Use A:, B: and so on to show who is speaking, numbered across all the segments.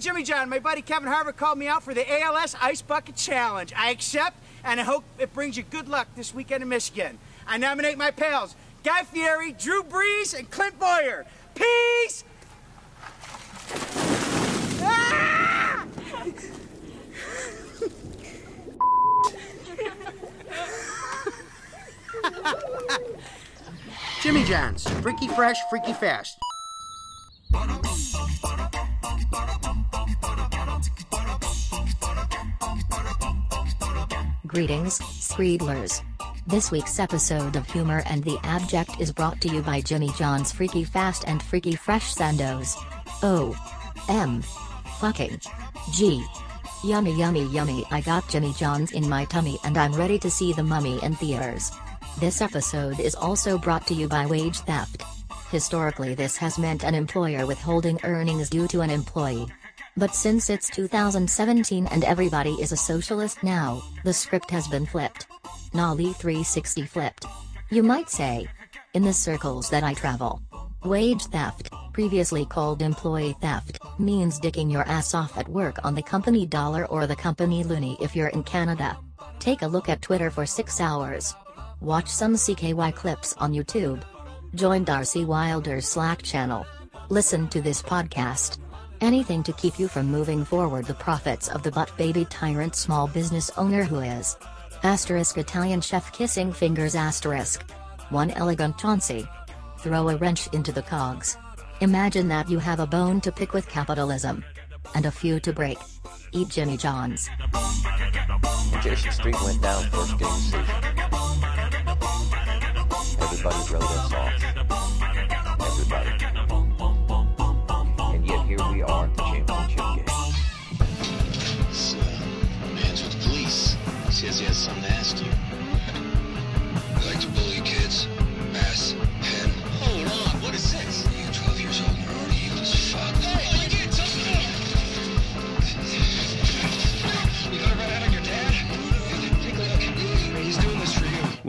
A: Jimmy John. My buddy Kevin Harvick called me out for the ALS Ice Bucket Challenge. I accept, and I hope it brings you good luck this weekend in Michigan. I nominate my pals, Guy Fieri, Drew Brees, and Clint Bowyer. Peace! Ah! Jimmy John's, freaky fresh, freaky fast.
B: Greetings, Screedlers. This week's episode of Humor in the Abject is brought to you by Jimmy John's Freaky Fast and Freaky Fresh Sandos. O. M. Fucking. G. Yummy yummy yummy I got Jimmy John's in my tummy and I'm ready to see the mummy in theaters. This episode is also brought to you by wage theft. Historically this has meant an employer withholding earnings due to an employee. But since it's 2017 and everybody is a socialist now, the script has been flipped. Nollie 360 flipped. You might say. In the circles that I travel. Wage theft, previously called employee theft, means dicking your ass off at work on the company dollar or the company loonie if you're in Canada. Take a look at Twitter for 6 hours. Watch some CKY clips on YouTube. Join Darcie Wilder's Slack channel. Listen to this podcast. Anything to keep you from moving forward the profits of the butt baby tyrant small business owner who is. Asterisk Italian chef kissing fingers asterisk. One elegant Chauncey. Throw a wrench into the cogs. Imagine that you have a bone to pick with capitalism. And a few to break. Eat Jimmy John's.
C: Jason Street went down first game season. Everybody wrote us off.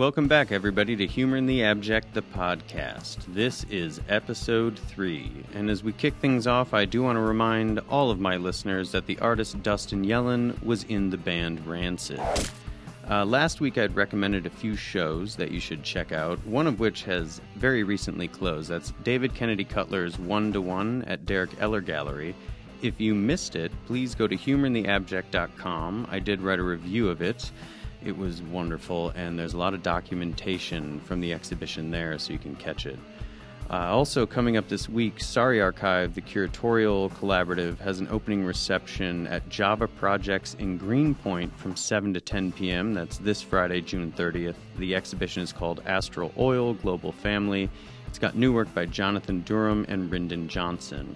D: Welcome back, everybody, to Humor in the Abject, the podcast. This is episode three. And as we kick things off, I do want to remind all of my listeners that the artist Dustin Yellin was in the band Rancid. Uh, last week, I'd recommended a few shows that you should check out, one of which has very recently closed. That's David Kennedy Cutler's One to One at Derek Eller Gallery. If you missed it, please go to humorintheabject.com. I did write a review of it. It was wonderful, and there's a lot of documentation from the exhibition there, so you can catch it. Uh, also, coming up this week, Sorry Archive, the curatorial collaborative, has an opening reception at Java Projects in Greenpoint from 7 to 10 p.m. That's this Friday, June 30th. The exhibition is called Astral Oil Global Family. It's got new work by Jonathan Durham and Rindon Johnson.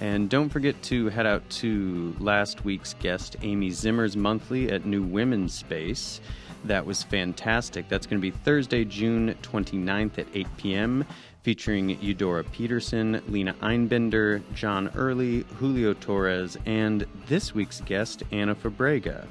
D: And don't forget to head out to last week's guest, Amy Zimmer's monthly at New Women's Space. That was fantastic. That's going to be Thursday, June 29th at 8 p.m., featuring Eudora Peterson, Lena Einbender, John Early, Julio Torres, and this week's guest, Anna Fabrega.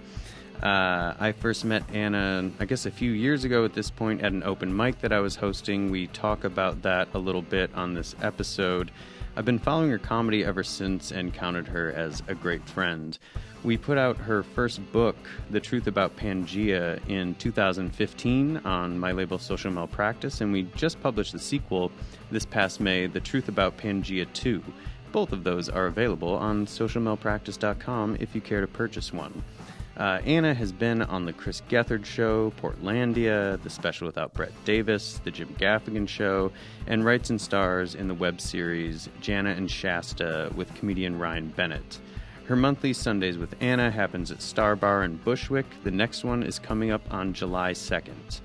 D: Uh, I first met Anna, I guess, a few years ago at this point at an open mic that I was hosting. We talk about that a little bit on this episode. I've been following her comedy ever since and counted her as a great friend. We put out her first book, The Truth About Pangea, in 2015 on my label Social Malpractice, and we just published the sequel this past May, The Truth About Pangea 2. Both of those are available on socialmalpractice.com if you care to purchase one. Uh, Anna has been on The Chris Gethard Show, Portlandia, The Special Without Brett Davis, The Jim Gaffigan Show, and writes and stars in the web series Jana and Shasta with comedian Ryan Bennett. Her monthly Sundays with Anna happens at Star Bar in Bushwick. The next one is coming up on July 2nd.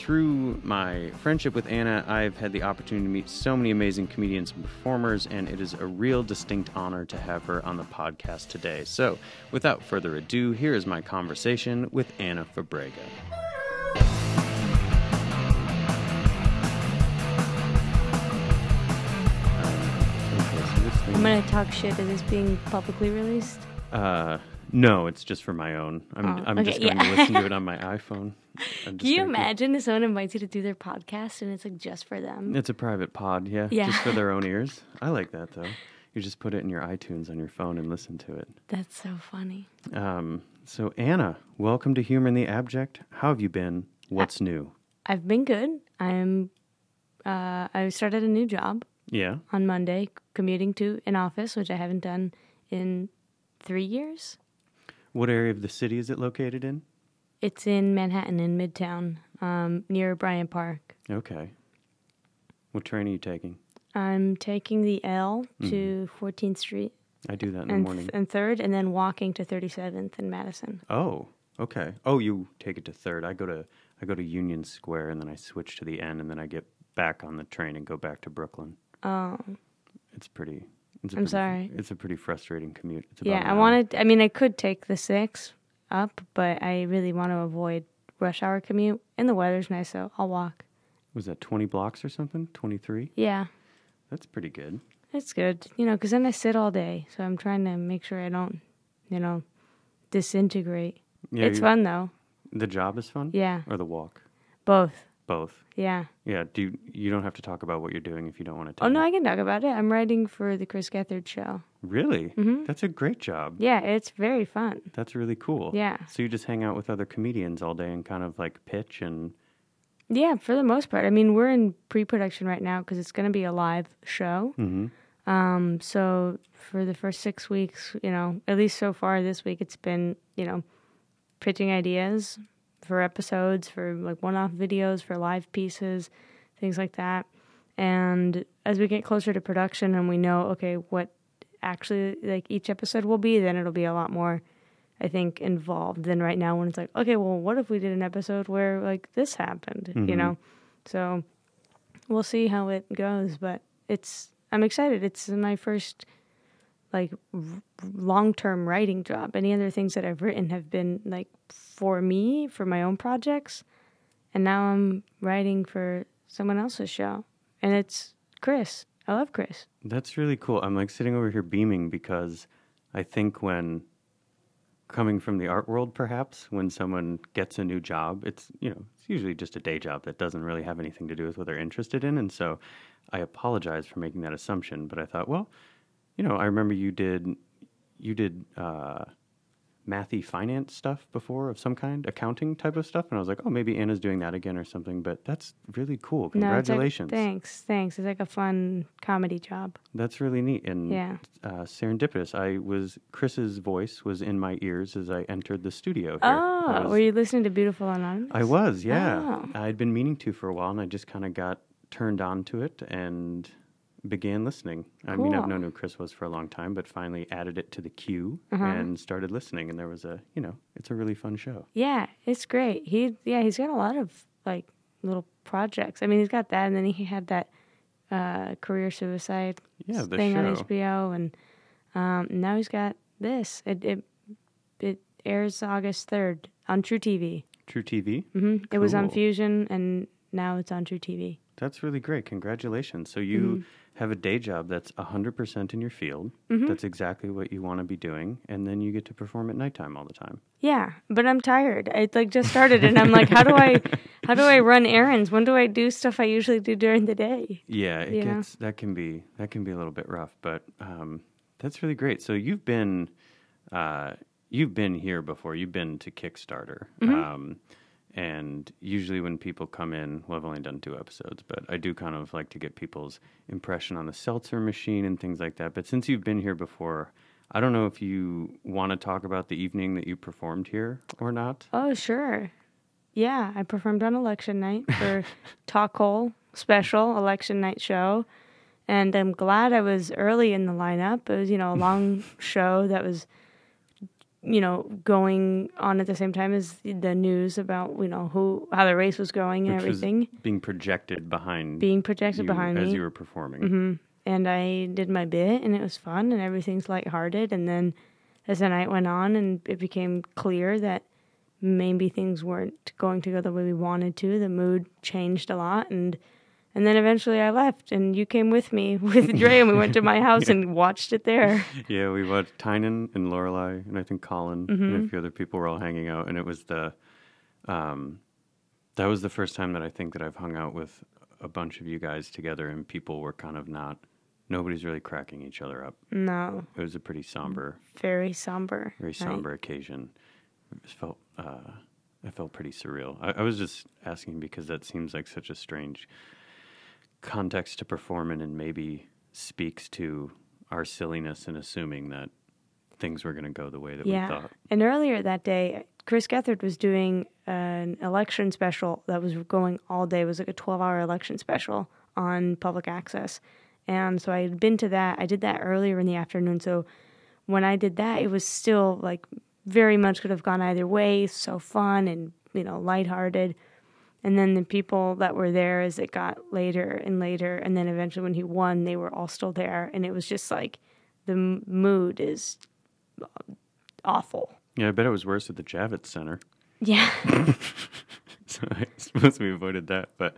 D: Through my friendship with Anna, I've had the opportunity to meet so many amazing comedians and performers, and it is a real distinct honor to have her on the podcast today. So, without further ado, here is my conversation with Anna Fabrega.
E: I'm gonna talk shit. Is this being publicly released?
D: Uh, no, it's just for my own. I'm,
E: Oh,
D: I'm
E: okay,
D: just going
E: yeah.
D: to listen to it on my iPhone.
E: Can you imagine if someone invites you to do their podcast and it's like just for them?
D: It's a private pod, yeah,
E: Yeah.
D: just for their own ears. I like that though. You're just put it in your iTunes on your phone and listen to it.
E: That's so funny.
D: Um, so Anna, welcome to Humor in the Abject. How have you been? What's new?
E: I've been good. I'm. Uh, I started a new job
D: Yeah.
E: on Monday, commuting to an office, which I haven't done in three years.
D: What area of the city is it located in?
E: It's in Manhattan, in Midtown, um, near Bryant Park.
D: Okay. What train are you taking?
E: I'm taking the L to 14th Street
D: I do that in the
E: and,
D: morning.
E: and 3rd, and then walking to 37th in Madison.
D: Oh, okay. Oh, you take it to third. I go to I go to Union Square and then I switch to the N, and then I get back on the train and go back to Brooklyn.
E: Oh,
D: It's pretty. It's
E: I'm
D: pretty,
E: sorry.
D: It's a pretty frustrating commute. It's about
E: yeah. I wanted. I mean, I could take the six up, but I really want to avoid rush hour commute. And the weather's nice, so I'll walk.
D: Was that twenty blocks or something? Twenty three.
E: Yeah,
D: That's pretty good.
E: That's good. You know, because then I sit all day, so I'm trying to make sure I don't, you know, disintegrate.
D: Yeah,
E: it's fun though.
D: The job is fun.
E: Yeah,
D: Or the walk.
E: both.
D: Both.
E: Yeah.
D: Yeah. Do you, you don't have to talk about what you're doing if you don't want to. Tell
E: Oh no,
D: me.
E: I can talk about it. I'm writing for the Chris Gethard show.
D: Really?
E: Mhm.
D: That's a great job.
E: Yeah, it's very fun.
D: That's really cool.
E: Yeah.
D: So you just hang out with other comedians all day and kind of like pitch and
E: Yeah, for the most part. I mean, we're in pre-production right now because it's going to be a live show.
D: Mhm.
E: Um, so for the first six weeks, you know, at least so far this week, it's been you know, pitching ideas for episodes, for like one-off videos, for live pieces, things like that. And as we get closer to production and we know, okay, what actually like each episode will be, then it'll be a lot more. I think involved than right now when it's like, okay, well, what if we did an episode where like this happened, you
D: Mhm.
E: know? So we'll see how it goes, but it's I'm excited. It's my first like long term writing job. Any other things that I've written have been like for me for my own projects, and now I'm writing for someone else's show, and it's Chris. I love Chris.
D: That's really cool. I'm like sitting over here beaming because I think when coming from the art world, perhaps when someone gets a new job, it's you know it's usually just a day job that doesn't really have anything to do with what they're interested in, and so I apologize for making that assumption. But I thought, well, you know, I remember you did you did uh, mathy finance stuff before of some kind, accounting type of stuff, and I was like, oh, maybe Anna's doing that again or something. But that's really cool.
E: No, like-
D: Congratulations.
E: thanks, thanks. It's like a fun comedy job.
D: That's really neat and
E: Yeah.
D: uh, serendipitous. I was Chris's voice was in my ears as I entered the studio. Here.
E: Oh,
D: was,
E: were you listening to Beautiful Anonymous?
D: I was, yeah.
E: Oh.
D: I'd been meaning to for a while, and I just kind of got turned on to it and began listening. I mean, I've known who Chris was for a long time, but finally added it to the queue
E: Uh-huh.
D: and started listening. And there was a, you know, it's a really fun show.
E: Yeah, it's great. He yeah, he's got a lot of like little projects. I mean, he's got that, and then he had that uh, career suicide
D: Yeah,
E: thing on
D: show.
E: HBO, and um, now he's got this. It it it airs August third on truTV.
D: True TV.
E: hmm It was on Fusion, and now it's on truTV.
D: That's really great. Congratulations. So you
E: Mm-hmm.
D: have a day job that's 100% in your field.
E: Mm-hmm.
D: That's exactly what you want to be doing. And then you get to perform at nighttime all the time.
E: Yeah, but I'm tired. I like just started, and I'm like, how do I how do I run errands? When do I do stuff I usually do during the day?
D: Yeah, it
E: You know?
D: gets that can be that can be a little bit rough, but um, that's really great. So you've been uh, you've been here before. You've been to Kickstarter,
E: Mm-hmm.
D: um, and usually when people come in, well, I've only done two episodes, but I do kind of like to get people's impression on the seltzer machine and things like that. But since you've been here before, I don't know if you want to talk about the evening that you performed here or not.
E: Oh, sure. Yeah, I performed on election night for Talk Hole special election night show. And I'm glad I was early in the lineup. It was, you know, a long show that was, you know, going on at the same time as the news about, you know, who, how the race was going and
D: Which
E: everything
D: being projected behind
E: being projected
D: you
E: behind
D: as
E: me.
D: you were performing. Mm-hmm.
E: and I did my bit, and it was fun, and everything's lighthearted. And then, as the night went on, and it became clear that maybe things weren't going to go the way we wanted to, the mood changed a lot, and and then eventually I left, and you came with me with Dre, and we went to my house and watched it there.
D: Yeah, we watched Tynan and Lorelai, and I think Colin
E: Mm-hmm.
D: and a few other people were all hanging out, and it was the, um, that was the first time that I think that I've hung out with a bunch of you guys together, and people were kind of not nobody's really cracking each other up.
E: No,
D: It was a pretty somber,
E: very somber.
D: very somber occasion. It felt, uh, I felt pretty surreal. I, I was just asking because that seems like such a strange context to perform in, and maybe speaks to our silliness in assuming that things were going to go the way that we thought.
E: And earlier that day, Chris Gethard was doing an election special that was going all day. It was like a 12 hour election special on public access. And so I had been to that. I did that earlier in the afternoon. So when I did that, it was still like very much could have gone either way. So fun and, you know, lighthearted. And then the people that were there as it got later and later. And then eventually when he won, they were all still there. And it was just like the m- mood is awful.
D: Yeah, I bet it was worse at the Javits Center.
E: Yeah.
D: so I suppose we avoided that, but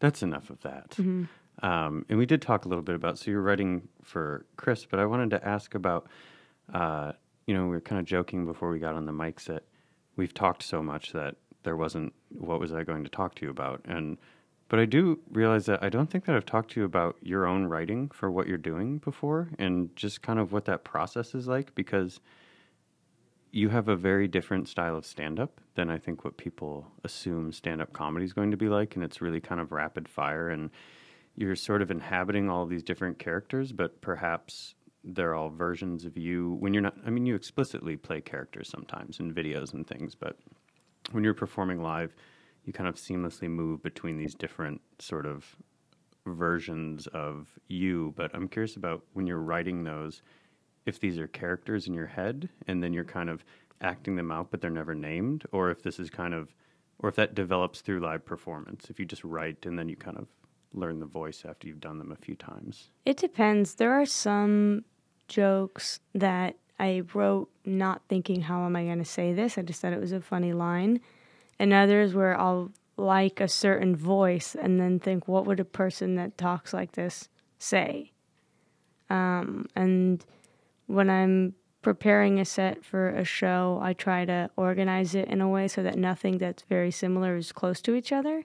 D: that's enough of that.
E: Mm-hmm.
D: Um, and we did talk a little bit about. So you're writing for Chris, but I wanted to ask about. Uh, you know, we were kind of joking before we got on the mics that we've talked so much that there wasn't what was I going to talk to you about, and but I do realize that I don't think that I've talked to you about your own writing for what you're doing before, and just kind of what that process is like because you have a very different style of stand up than I think what people assume stand up comedy is going to be like. And it's really kind of rapid fire. And you're sort of inhabiting all these different characters, but perhaps they're all versions of you when you're not. I mean, you explicitly play characters sometimes in videos and things, but when you're performing live, you kind of seamlessly move between these different sort of versions of you. But I'm curious about when you're writing those if these are characters in your head and then you're kind of acting them out but they're never named or if this is kind of or if that develops through live performance if you just write and then you kind of learn the voice after you've done them a few times
E: It depends. There are some jokes that I wrote not thinking, how am I going to say this? I just thought it was a funny line. And others where I'll like a certain voice and then think, what would a person that talks like this say? Um, and when I'm preparing a set for a show, I try to organize it in a way so that nothing that's very similar is close to each other.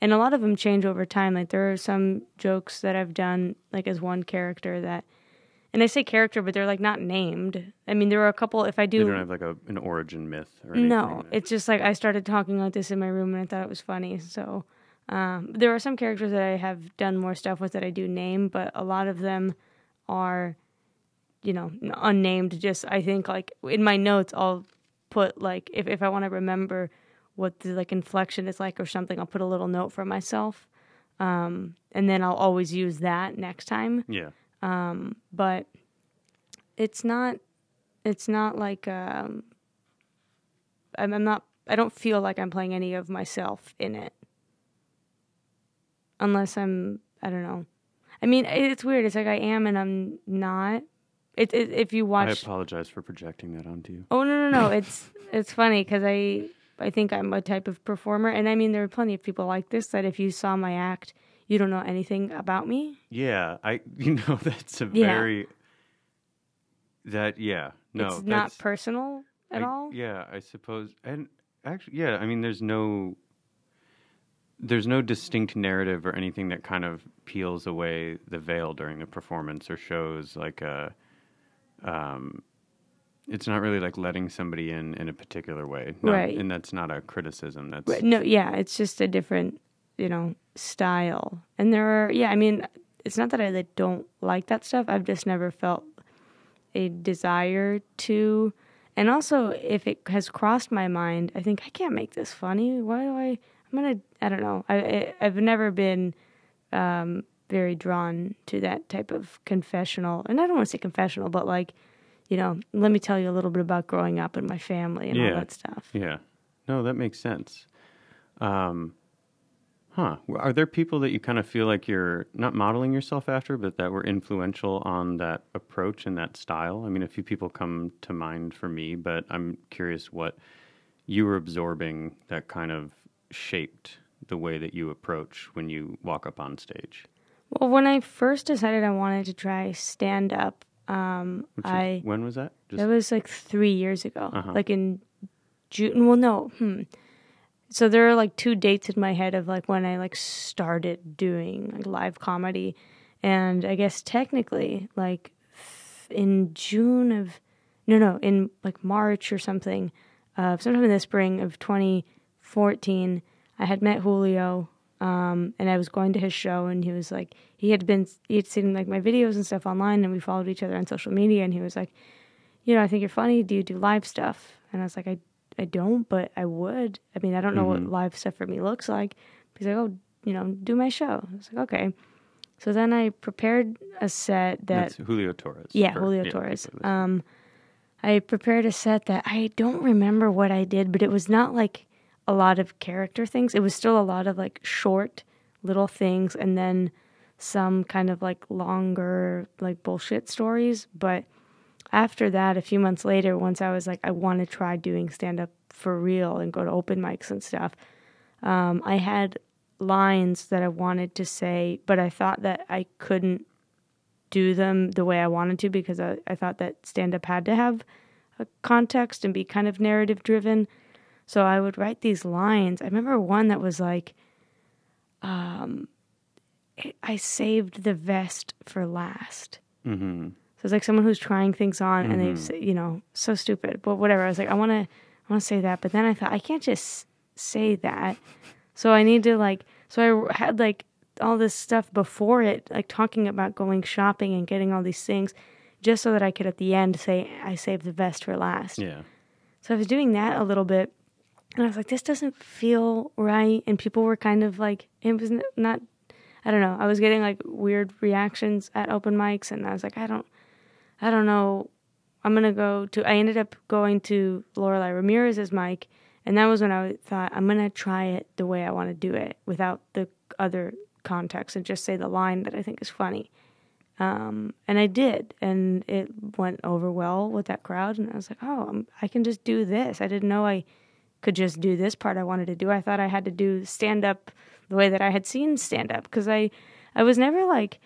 E: And a lot of them change over time. Like there are some jokes that I've done like as one character that and I say character, but they're like not named. I mean, there are a couple. If I
D: they
E: do,
D: don't have like a, an origin myth or anything
E: no, it's just like I started talking like this in my room and I thought it was funny. So um, there are some characters that I have done more stuff with that I do name, but a lot of them are, you know, unnamed. Just I think like in my notes I'll put like if if I want to remember what the like inflection is like or something, I'll put a little note for myself, um, and then I'll always use that next time
D: yeah
E: but it's not it's not like um I'm, I'm not i don't feel like i'm playing any of myself in it. Unless i'm i don't know. I mean it's weird. It's like i am and i'm not. It, it if you watch.
D: i apologize for projecting that onto you.
E: Oh no no no. It's it's funny because i i think i'm a type of performer. And i mean there are plenty of people like this that if you saw my act you don't know anything about me
D: yeah i you know that's a
E: Yeah.
D: very that yeah no
E: it's not personal at
D: I-
E: all
D: Yeah, I suppose. And actually, yeah, I mean, there's no, there's no distinct narrative or anything that kind of peels away the veil during the performance or shows like a, um, it's not really like letting somebody in in a particular way, No,
E: Right.
D: And that's not a criticism. That's
E: Right, No, yeah, it's just a different, you know, style. And there are, yeah, I mean, it's not that I like, don't like that stuff. I've just never felt a desire to. And also, if it has crossed my mind, I think I can't make this funny. Why do I? I'm gonna. I don't know. I, I I've never been um, very drawn to that type of confessional, and I don't want to say confessional, but like, you know, let me tell you a little bit about growing up and my family and
D: Yeah.
E: all that stuff.
D: Yeah. No, that makes sense. Um, huh. Are there people that you kind of feel like you're not modeling yourself after, but that were influential on that approach and that style? I mean, a few people come to mind for me, but I'm curious what you were absorbing that kind of shaped the way that you approach when you walk up on stage.
E: Well, when I first decided I wanted to try stand up, um,
D: Which is-
E: I
D: when was that? Just
E: that was like three years ago,
D: Uh-huh.
E: like in June. Well, no, hmm. So there are like two dates in my head of like when I like started doing like live comedy, and I guess technically, like in June of no, no, in like March or something, uh, sometime in the spring of 2014, I had met Julio, um, and I was going to his show, and he was like, he had been, he had seen like my videos and stuff online, and we followed each other on social media, and he was like, you know, I think you're funny. Do you do live stuff? And I was like, I, I don't, but I would. I mean, I don't know what live stuff for me looks like. He's like, oh, you know, do my show. I was like, okay. So then I prepared a set that
D: That's Julio Torres.
E: yeah, Julio
D: yeah,
E: Torres. Um, I prepared a set that I don't remember what I did, but it was not like a lot of character things. It was still a lot of like short little things and then some kind of like longer like bullshit stories. But after that, a few months later, once I was like, I want to try doing stand up for real and go to open mics and stuff, um, I had lines that I wanted to say, but I thought that I couldn't do them the way I wanted to because I, I thought that stand up had to have a context and be kind of narrative driven. So I would write these lines. I remember one that was like, um, I saved the vest for last.
D: Mhm.
E: It's like someone who's trying things on and they've, mm-hmm. say- you know, so stupid, but whatever. I was like, I want to, I want to say that, but then I thought I can't just say that. So I need to like, so I had like all this stuff before it, like talking about going shopping and getting all these things, just so that I could at the end say I saved the best for last.
D: Yeah.
E: So I was doing that a little bit, and I was like, this doesn't feel right. And people were kind of like, it was not, I don't know. I was getting like weird reactions at open mics, and I was like, I don't, I don't know. I'm gonna go to. I ended up going to Lorelai Ramirez's mic, and that was when I thought I'm gonna try it the way I want to do it without the other context and just say the line that I think is funny. Um, and I did, and it went over well with that crowd. And I was like, oh, I'm, I can just do this. I didn't know I could just do this part I wanted to do. I thought I had to do stand up the way that I had seen stand up because I, I was never like,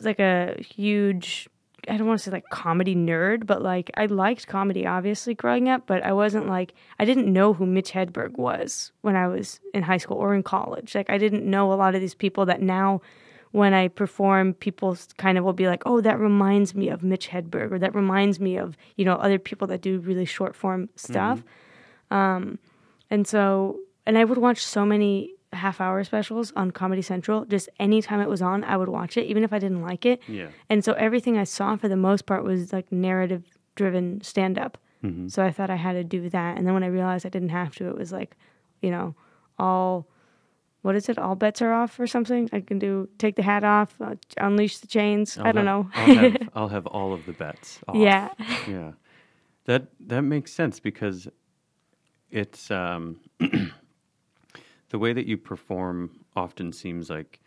E: like a huge. I don't want to say like comedy nerd, but like I liked comedy obviously growing up, but I wasn't like I didn't know who Mitch Hedberg was when I was in high school or in college. Like I didn't know a lot of these people that now when I perform, people kind of will be like, "Oh, that reminds me of Mitch Hedberg," or "That reminds me of you know other people that do really short form stuff." Um, and so, and I would watch so many half hour specials on Comedy Central. Just anytime it was on, I would watch it, even if I didn't like it.
D: Yeah.
E: And so everything I saw for the most part was like narrative driven stand up. So I thought I had to do that. And then when I realized I didn't have to, it was like, you know, all what is it? All bets are off or something. I can do take the hat off, uh, unleash the chains. I
D: I'll
E: don't
D: have-
E: know.
D: I'll have, I'll have all of the bets. Off.
E: yeah.
D: yeah that that makes sense because it's um the way that you perform often seems like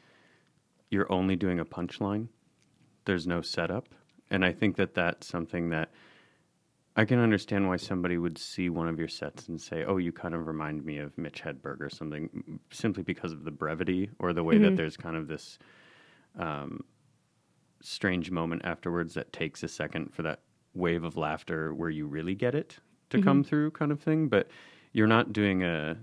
D: you're only doing a punchline. There's no setup. And i think that that's something that i can understand why somebody would see one of your sets and say oh you kind of remind me of mitch hedberg or something simply because of the brevity or the way that there's kind of this um, strange moment afterwards that takes a second for that wave of laughter where you really get it to come through kind of thing. But you're not doing a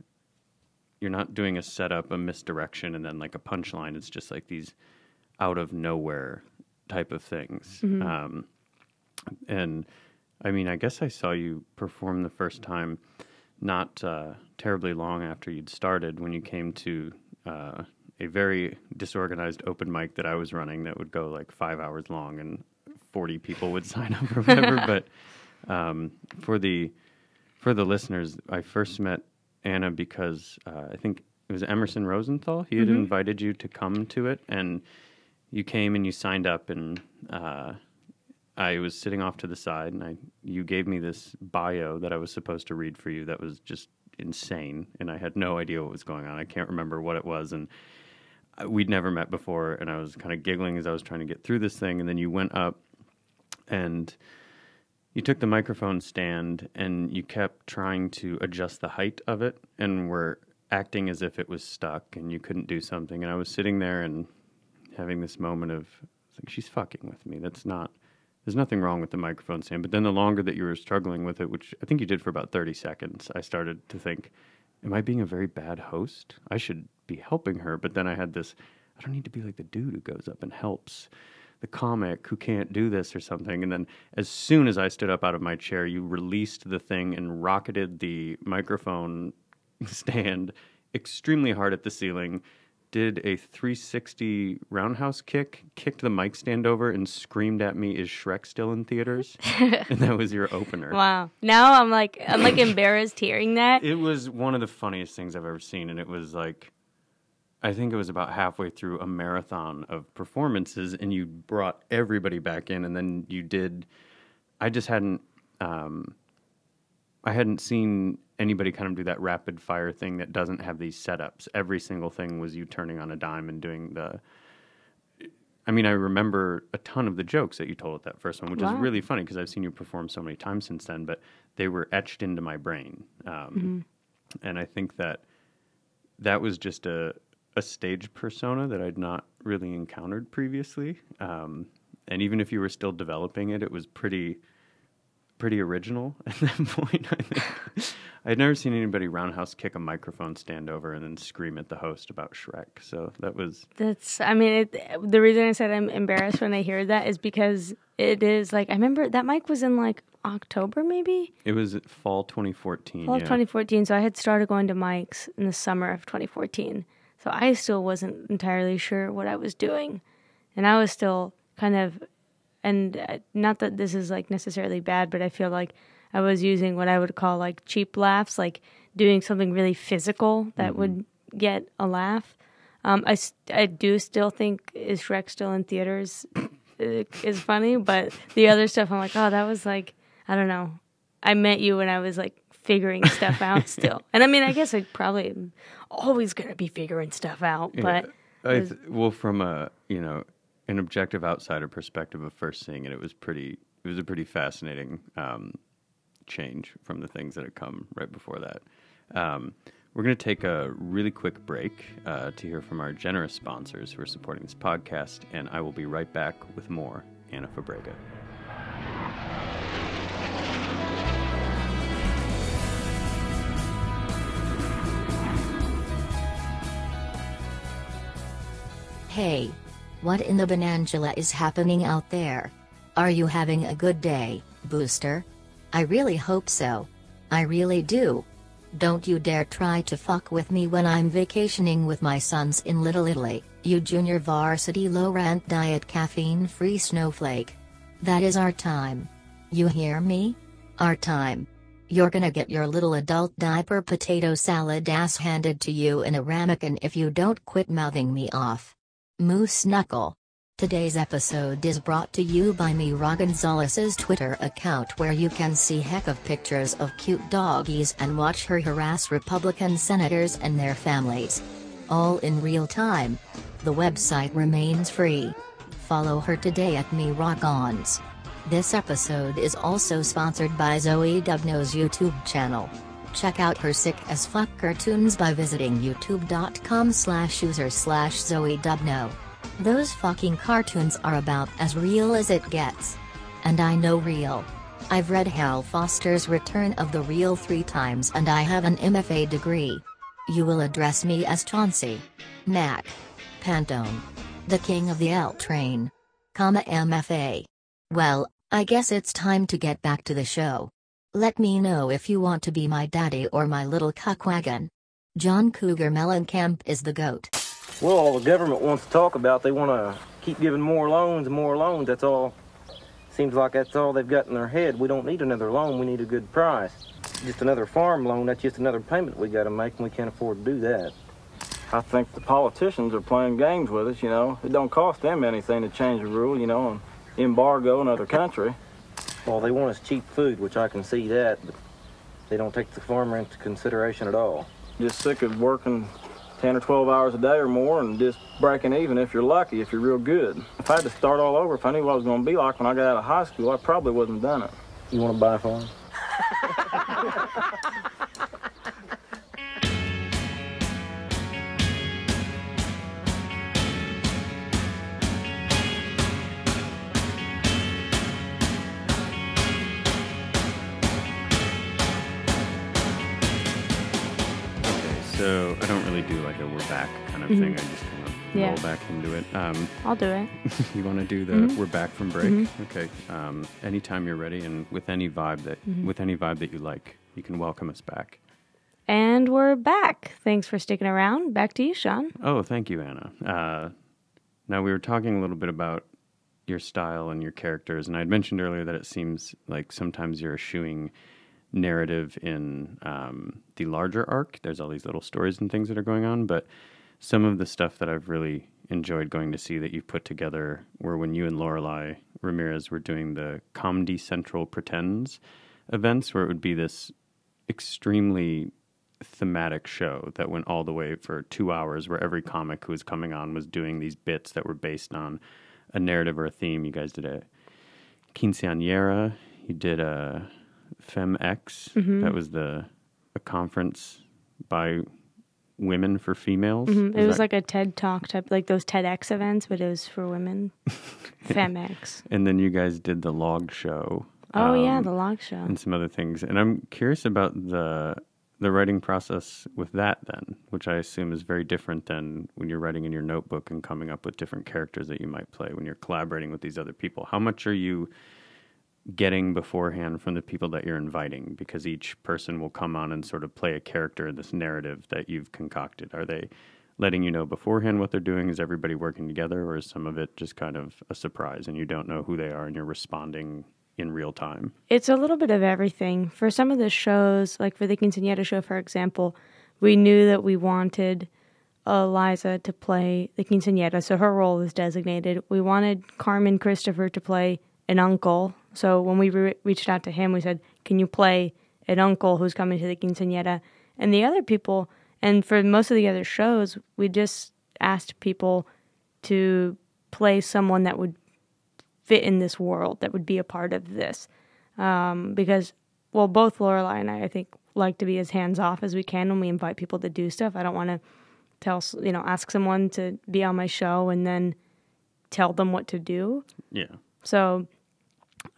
D: you're not doing a setup a misdirection and then like a punchline. It's just like these out of nowhere type of things. Um, and i mean i guess i saw you perform the first time not uh, terribly long after you'd started when you came to uh, a very disorganized open mic that I was running that would go like five hours long and 40 people would sign up or whatever. but um, for the for the listeners, I first met Anna because uh, I think it was Emerson Rosenthal. He had invited you to come to it, and you came and you signed up, and uh, I was sitting off to the side, and I you gave me this bio that I was supposed to read for you that was just insane, and I had no idea what was going on. I can't remember what it was, and we'd never met before, and I was kind of giggling as I was trying to get through this thing, and then you went up, and you took the microphone stand, and you kept trying to adjust the height of it, and were acting as if it was stuck, and you couldn't do something, and I was sitting there and having this moment of like she's fucking with me. That's not. There's nothing wrong with the microphone stand, but then the longer that you were struggling with it, which I think you did for about 30 seconds, I started to think, am I being a very bad host? I should be helping her. But then I had this I don't need to be like the dude who goes up and helps the comic who can't do this or something. And then as soon as I stood up out of my chair, you released the thing and rocketed the microphone stand extremely hard at the ceiling. Did a 360 roundhouse kick, kicked the mic stand over, and screamed at me, "Is Shrek still in theaters?" and that was your opener.
E: Wow. Now I'm like I'm like embarrassed hearing that.
D: It was one of the funniest things I've ever seen, and it was like, I think it was about halfway through a marathon of performances, and you brought everybody back in, and then you did. I just hadn't, um, I hadn't seen anybody kind of do that rapid fire thing that doesn't have these setups. Every single thing was you turning on a dime and doing the. I mean, I remember a ton of the jokes that you told at that first one, which
E: Wow.
D: is really funny because I've seen you perform so many times since then, but they were etched into my brain. Um, And I think that that was just a, a stage persona that I'd not really encountered previously. Um, and even if you were still developing it, it was pretty pretty original at that point. I think I'd never seen anybody roundhouse kick a microphone stand over and then scream at the host about Shrek. So that was
E: That's, I mean, it, the reason I said I'm embarrassed when I hear that is because it is like, I remember that mic was in like October maybe?
D: it was fall 2014.
E: Fall
D: yeah.
E: 2014. So I had started going to mics in the summer of 2014. So I still wasn't entirely sure what I was doing. And I was still kind of, and uh, not that this is like necessarily bad, but I feel like I was using what I would call like cheap laughs, like doing something really physical that would get a laugh. Um, I, I do still think is Shrek still in theaters uh, is funny, but the other stuff I'm like, oh, that was like I don't know. I met you when I was like figuring stuff out still, and I mean, I guess I probably am always gonna be figuring stuff out, but
D: I th- well, from a you know an objective outsider perspective of first seeing it, it was pretty. It was a pretty fascinating um, change from the things that had come right before that. Um, we're going to take a really quick break uh, to hear from our generous sponsors who are supporting this podcast, and I will be right back with more Anna Fabrega.
B: Hey. What in the Benangela is happening out there? Are you having a good day, Booster? I really hope so. I really do. Don't you dare try to fuck with me when I'm vacationing with my sons in Little Italy, you junior varsity low rent diet caffeine free snowflake. That is our time. You hear me? Our time. You're gonna get your little adult diaper potato salad ass handed to you in a ramekin if you don't quit mouthing me off. Moose Knuckle. Today's episode is brought to you by Mira Gonzalez's Twitter account where you can see heck of pictures of cute doggies and watch her harass Republican senators and their families. All in real time. The website remains free. Follow her today at Mira Gons. This episode is also sponsored by Zoe Dubno's YouTube channel. Check out her sick as fuck cartoons by visiting youtube.com slash user slash Zoe Dubno. Those fucking cartoons are about as real as it gets. And I know real. I've read Hal Foster's Return of the Real three times and I have an MFA degree. You will address me as Chauncey. Mac. Pantone. The king of the L train. Comma MFA. Well, I guess it's time to get back to the show. Let me know if you want to be my daddy or my little cuckwagon. John Cougar Mellencamp is the goat.
F: Well, all the government wants to talk about, they want to keep giving more loans and more loans. That's all. Seems like that's all they've got in their head. We don't need another loan. We need a good price. Just another farm loan. That's just another payment we got to make, and we can't afford to do that.
G: I think the politicians are playing games with us, you know. It don't cost them anything to change the rule, you know, and embargo another country.
F: Well, they want us cheap food, which I can see that, but they don't take the farmer into consideration at all.
G: Just sick of working 10 or 12 hours a day or more and just breaking even if you're lucky, if you're real good. If I had to start all over, if I knew what I was going to be like when I got out of high school, I probably wouldn't have done it.
F: You want to buy a farm?
D: of thing. I just kind of
E: Yeah.
D: roll back into it. Um,
E: I'll do it.
D: you want to do the
E: Mm-hmm.
D: we're back from break? Okay. Um, anytime you're ready, and with any vibe that
E: Mm-hmm.
D: with any vibe that you like, you can welcome us back.
E: And we're back. Thanks for sticking around. Back to you, Sean.
D: Oh, thank you, Anna. Uh, now we were talking a little bit about your style and your characters, and I had mentioned earlier that it seems like sometimes you're eschewing narrative in um, the larger arc. There's all these little stories and things that are going on, but some of the stuff that I've really enjoyed going to see that you've put together were when you and Lorelai Ramirez were doing the Comedy Central Pretends events, where it would be this extremely thematic show that went all the way for two hours, where every comic who was coming on was doing these bits that were based on a narrative or a theme. You guys did a quinceañera. You did a FemX.
E: Mm-hmm.
D: That was the a conference by women for females.
E: Mhm. It was
D: that-
E: like a TED Talk type, like those TEDx events, but it was for women. FemX.
D: and then you guys did the log show.
E: Oh yeah,
D: um,
E: the log show.
D: and some other things. And I'm curious about the the writing process with that then, which I assume is very different than when you're writing in your notebook and coming up with different characters that you might play when you're collaborating with these other people. How much are you getting beforehand from the people that you're inviting because each person will come on and sort of play a character in this narrative that you've concocted. Are they letting you know beforehand what they're doing? Is everybody working together or is some of it just kind of a surprise and you don't know who they are and you're responding in real time?
E: It's a little bit of everything. For some of the shows, like for the Quinceañera show, for example, we knew that we wanted Eliza to play the Quinceañera, so her role was designated. We wanted Carmen Christopher to play an uncle. So when we re- reached out to him, we said, Can you play an uncle who's coming to the Quinceañera? And the other people, and for most of the other shows, we just asked people to play someone that would fit in this world that would be a part of this um, because well both Lorelai and I I think like to be as hands off as we can when we invite people to do stuff I don't want to tell you know ask someone to be on my show and then tell them what to do
D: Yeah.
E: so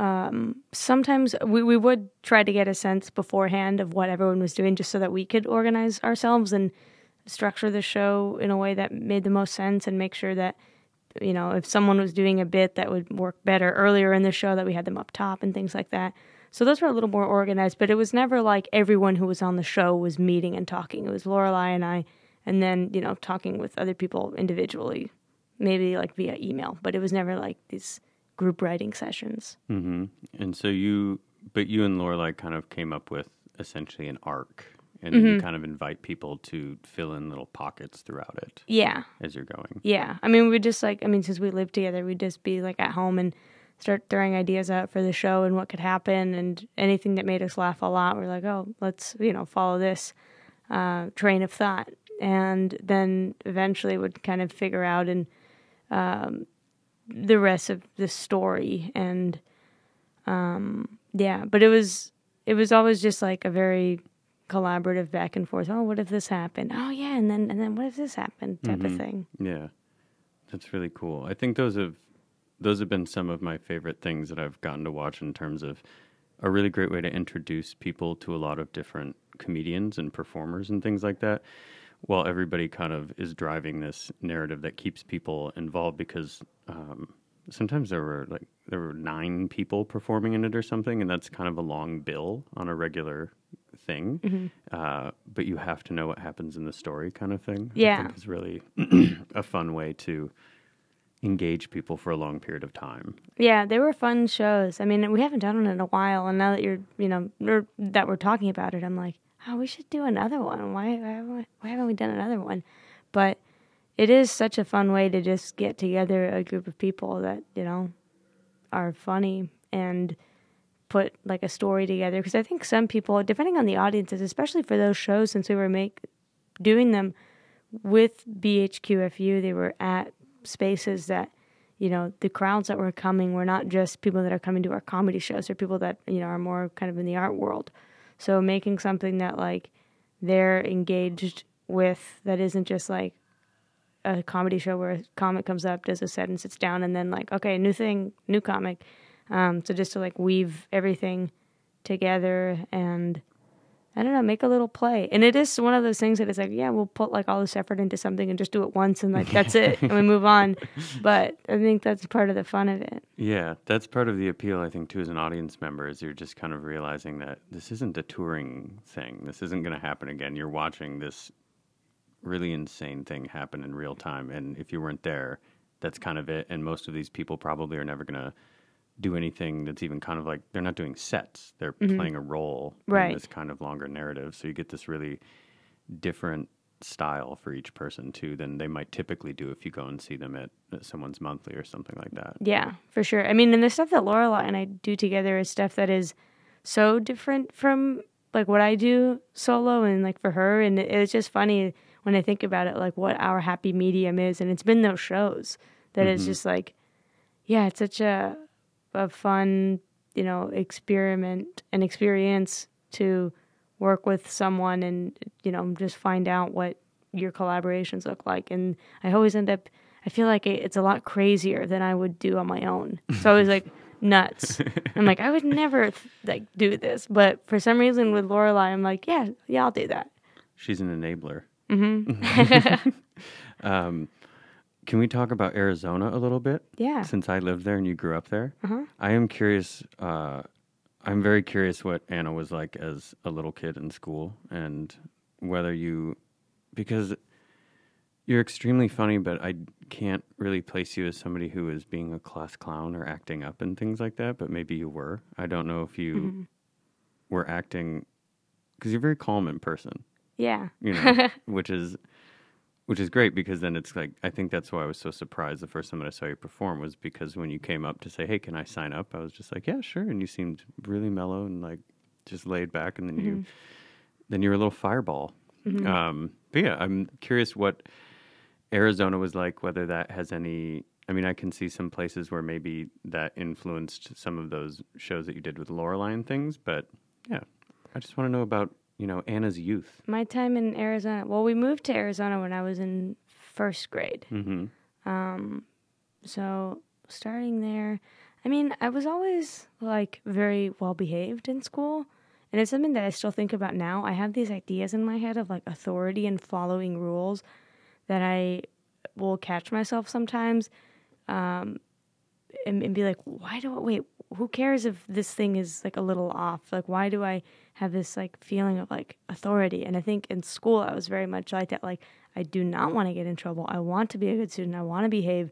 E: um, sometimes we, we would try to get a sense beforehand of what everyone was doing just so that we could organize ourselves and structure the show in a way that made the most sense and make sure that you know if someone was doing a bit that would work better earlier in the show that we had them up top and things like that. So those were a little more organized but it was never like everyone who was on the show was meeting and talking. It was lorelai and i and then you know talking with other people individually maybe like via email but it was never like these group writing sessions
D: hmm And so you, but you and Lorelai kind of came up with essentially an arc, and
E: Mm-hmm.
D: you kind of invite people to fill in little pockets throughout it
E: yeah
D: as you're going.
E: Yeah. I mean, we just like, I mean, since we lived together, we'd just be like at home and start throwing ideas out for the show and what could happen and anything that made us laugh a lot. We're like, oh, let's, you know, follow this uh, train of thought. And then eventually would kind of figure out and um, the rest of the story. And um, yeah, but it was, it was always just like a very collaborative back and forth. Oh, what if this happened? Oh yeah, and then and then what if this happened? Type of thing.
D: Yeah, that's really cool. I think those have those have been some of my favorite things that I've gotten to watch in terms of a really great way to introduce people to a lot of different comedians and performers and things like that. While everybody kind of is driving this narrative that keeps people involved, because um, sometimes there were like there were nine people performing in it or something, and that's kind of a long bill on a regular thing. Uh, but you have to know what happens in the story, kind of thing. I
E: Yeah.
D: think is really a fun way to engage people for a long period of time.
E: Yeah, they were fun shows. I mean, we haven't done it in a while, and now that you're, you know, that we're talking about it, I'm like, oh, we should do another one. Why, why, haven't we- why haven't we done another one? But it is such a fun way to just get together a group of people that you know are funny and put like a story together. Because I think some people, depending on the audiences, especially for those shows, since we were make doing them with BHQFU, they were at spaces that you know the crowds that were coming were not just people that are coming to our comedy shows they're people that you know are more kind of in the art world so making something that like they're engaged with that isn't just like a comedy show where a comic comes up does a set and sits down and then like okay new thing new comic. Um, so just to like weave everything together and I don't know, make a little play. And it is one of those things that it's like, yeah, we'll put like all this effort into something and just do it once and like that's it and we move on. But I think that's part of the fun of it.
D: Yeah, that's part of the appeal, I think, too, as an audience member, is you're just kind of realizing that this isn't a touring thing. This isn't going to happen again. You're watching this really insane thing happen in real time. And if you weren't there, that's kind of it. And most of these people probably are never going to do anything that's even kind of like they're not doing sets. They're mm-hmm. playing a role
E: Right.
D: in this kind of longer narrative. So you get this really different style for each person too than they might typically do if you go and see them at, at someone's monthly or something like that.
E: Yeah, for sure. I mean, and the stuff that Lorelei and I do together is stuff that is so different from like what I do solo and like for her. And it, it's just funny when I think about it, like what our happy medium is. And it's been those shows that it's mm-hmm. just like, yeah, it's such a a fun, you know, experiment and experience to work with someone and you know just find out what your collaborations look like. And I always end up, I feel like it's a lot crazier than I would do on my own. So I was like nuts. I'm like I would never like do this, but for some reason with Lorelei, I'm like, yeah, yeah, I'll do that.
D: She's an enabler. Mm-hmm. um, can we talk about Arizona a little bit?
E: Yeah.
D: Since I lived there and you grew up there, I am curious. Uh, I'm very curious what Anna was like as a little kid in school, and whether you, because you're extremely funny, but I can't really place you as somebody who is being a class clown or acting up and things like that. But maybe you were. I don't know if you were acting because you're very calm in person
E: Yeah.
D: you know, which is which is great because then it's like I think that's why I was so surprised the first time that I saw you perform was because when you came up to say, "Hey, can I sign up?" I was just like, "Yeah, sure," and you seemed really mellow and like just laid back, and then you then you're a little fireball. Um, but yeah, I'm curious what Arizona was like. Whether that has any. I mean, I can see some places where maybe that influenced some of those shows that you did with Lorelei and things, but yeah, I just want to know about you know Anna's youth.
E: My time in Arizona. Well, we moved to Arizona when I was in first grade.
D: Mm-hmm.
E: So starting there, I mean, I was always like very well behaved in school. And it's something that I still think about now. I have these ideas in my head of like authority and following rules that I will catch myself sometimes um, and, and be like, why do I wait? Who cares if this thing is like a little off? Like, why do I have this like feeling of like authority? And I think in school, I was very much like that. Like, I do not want to get in trouble. I want to be a good student. I want to behave.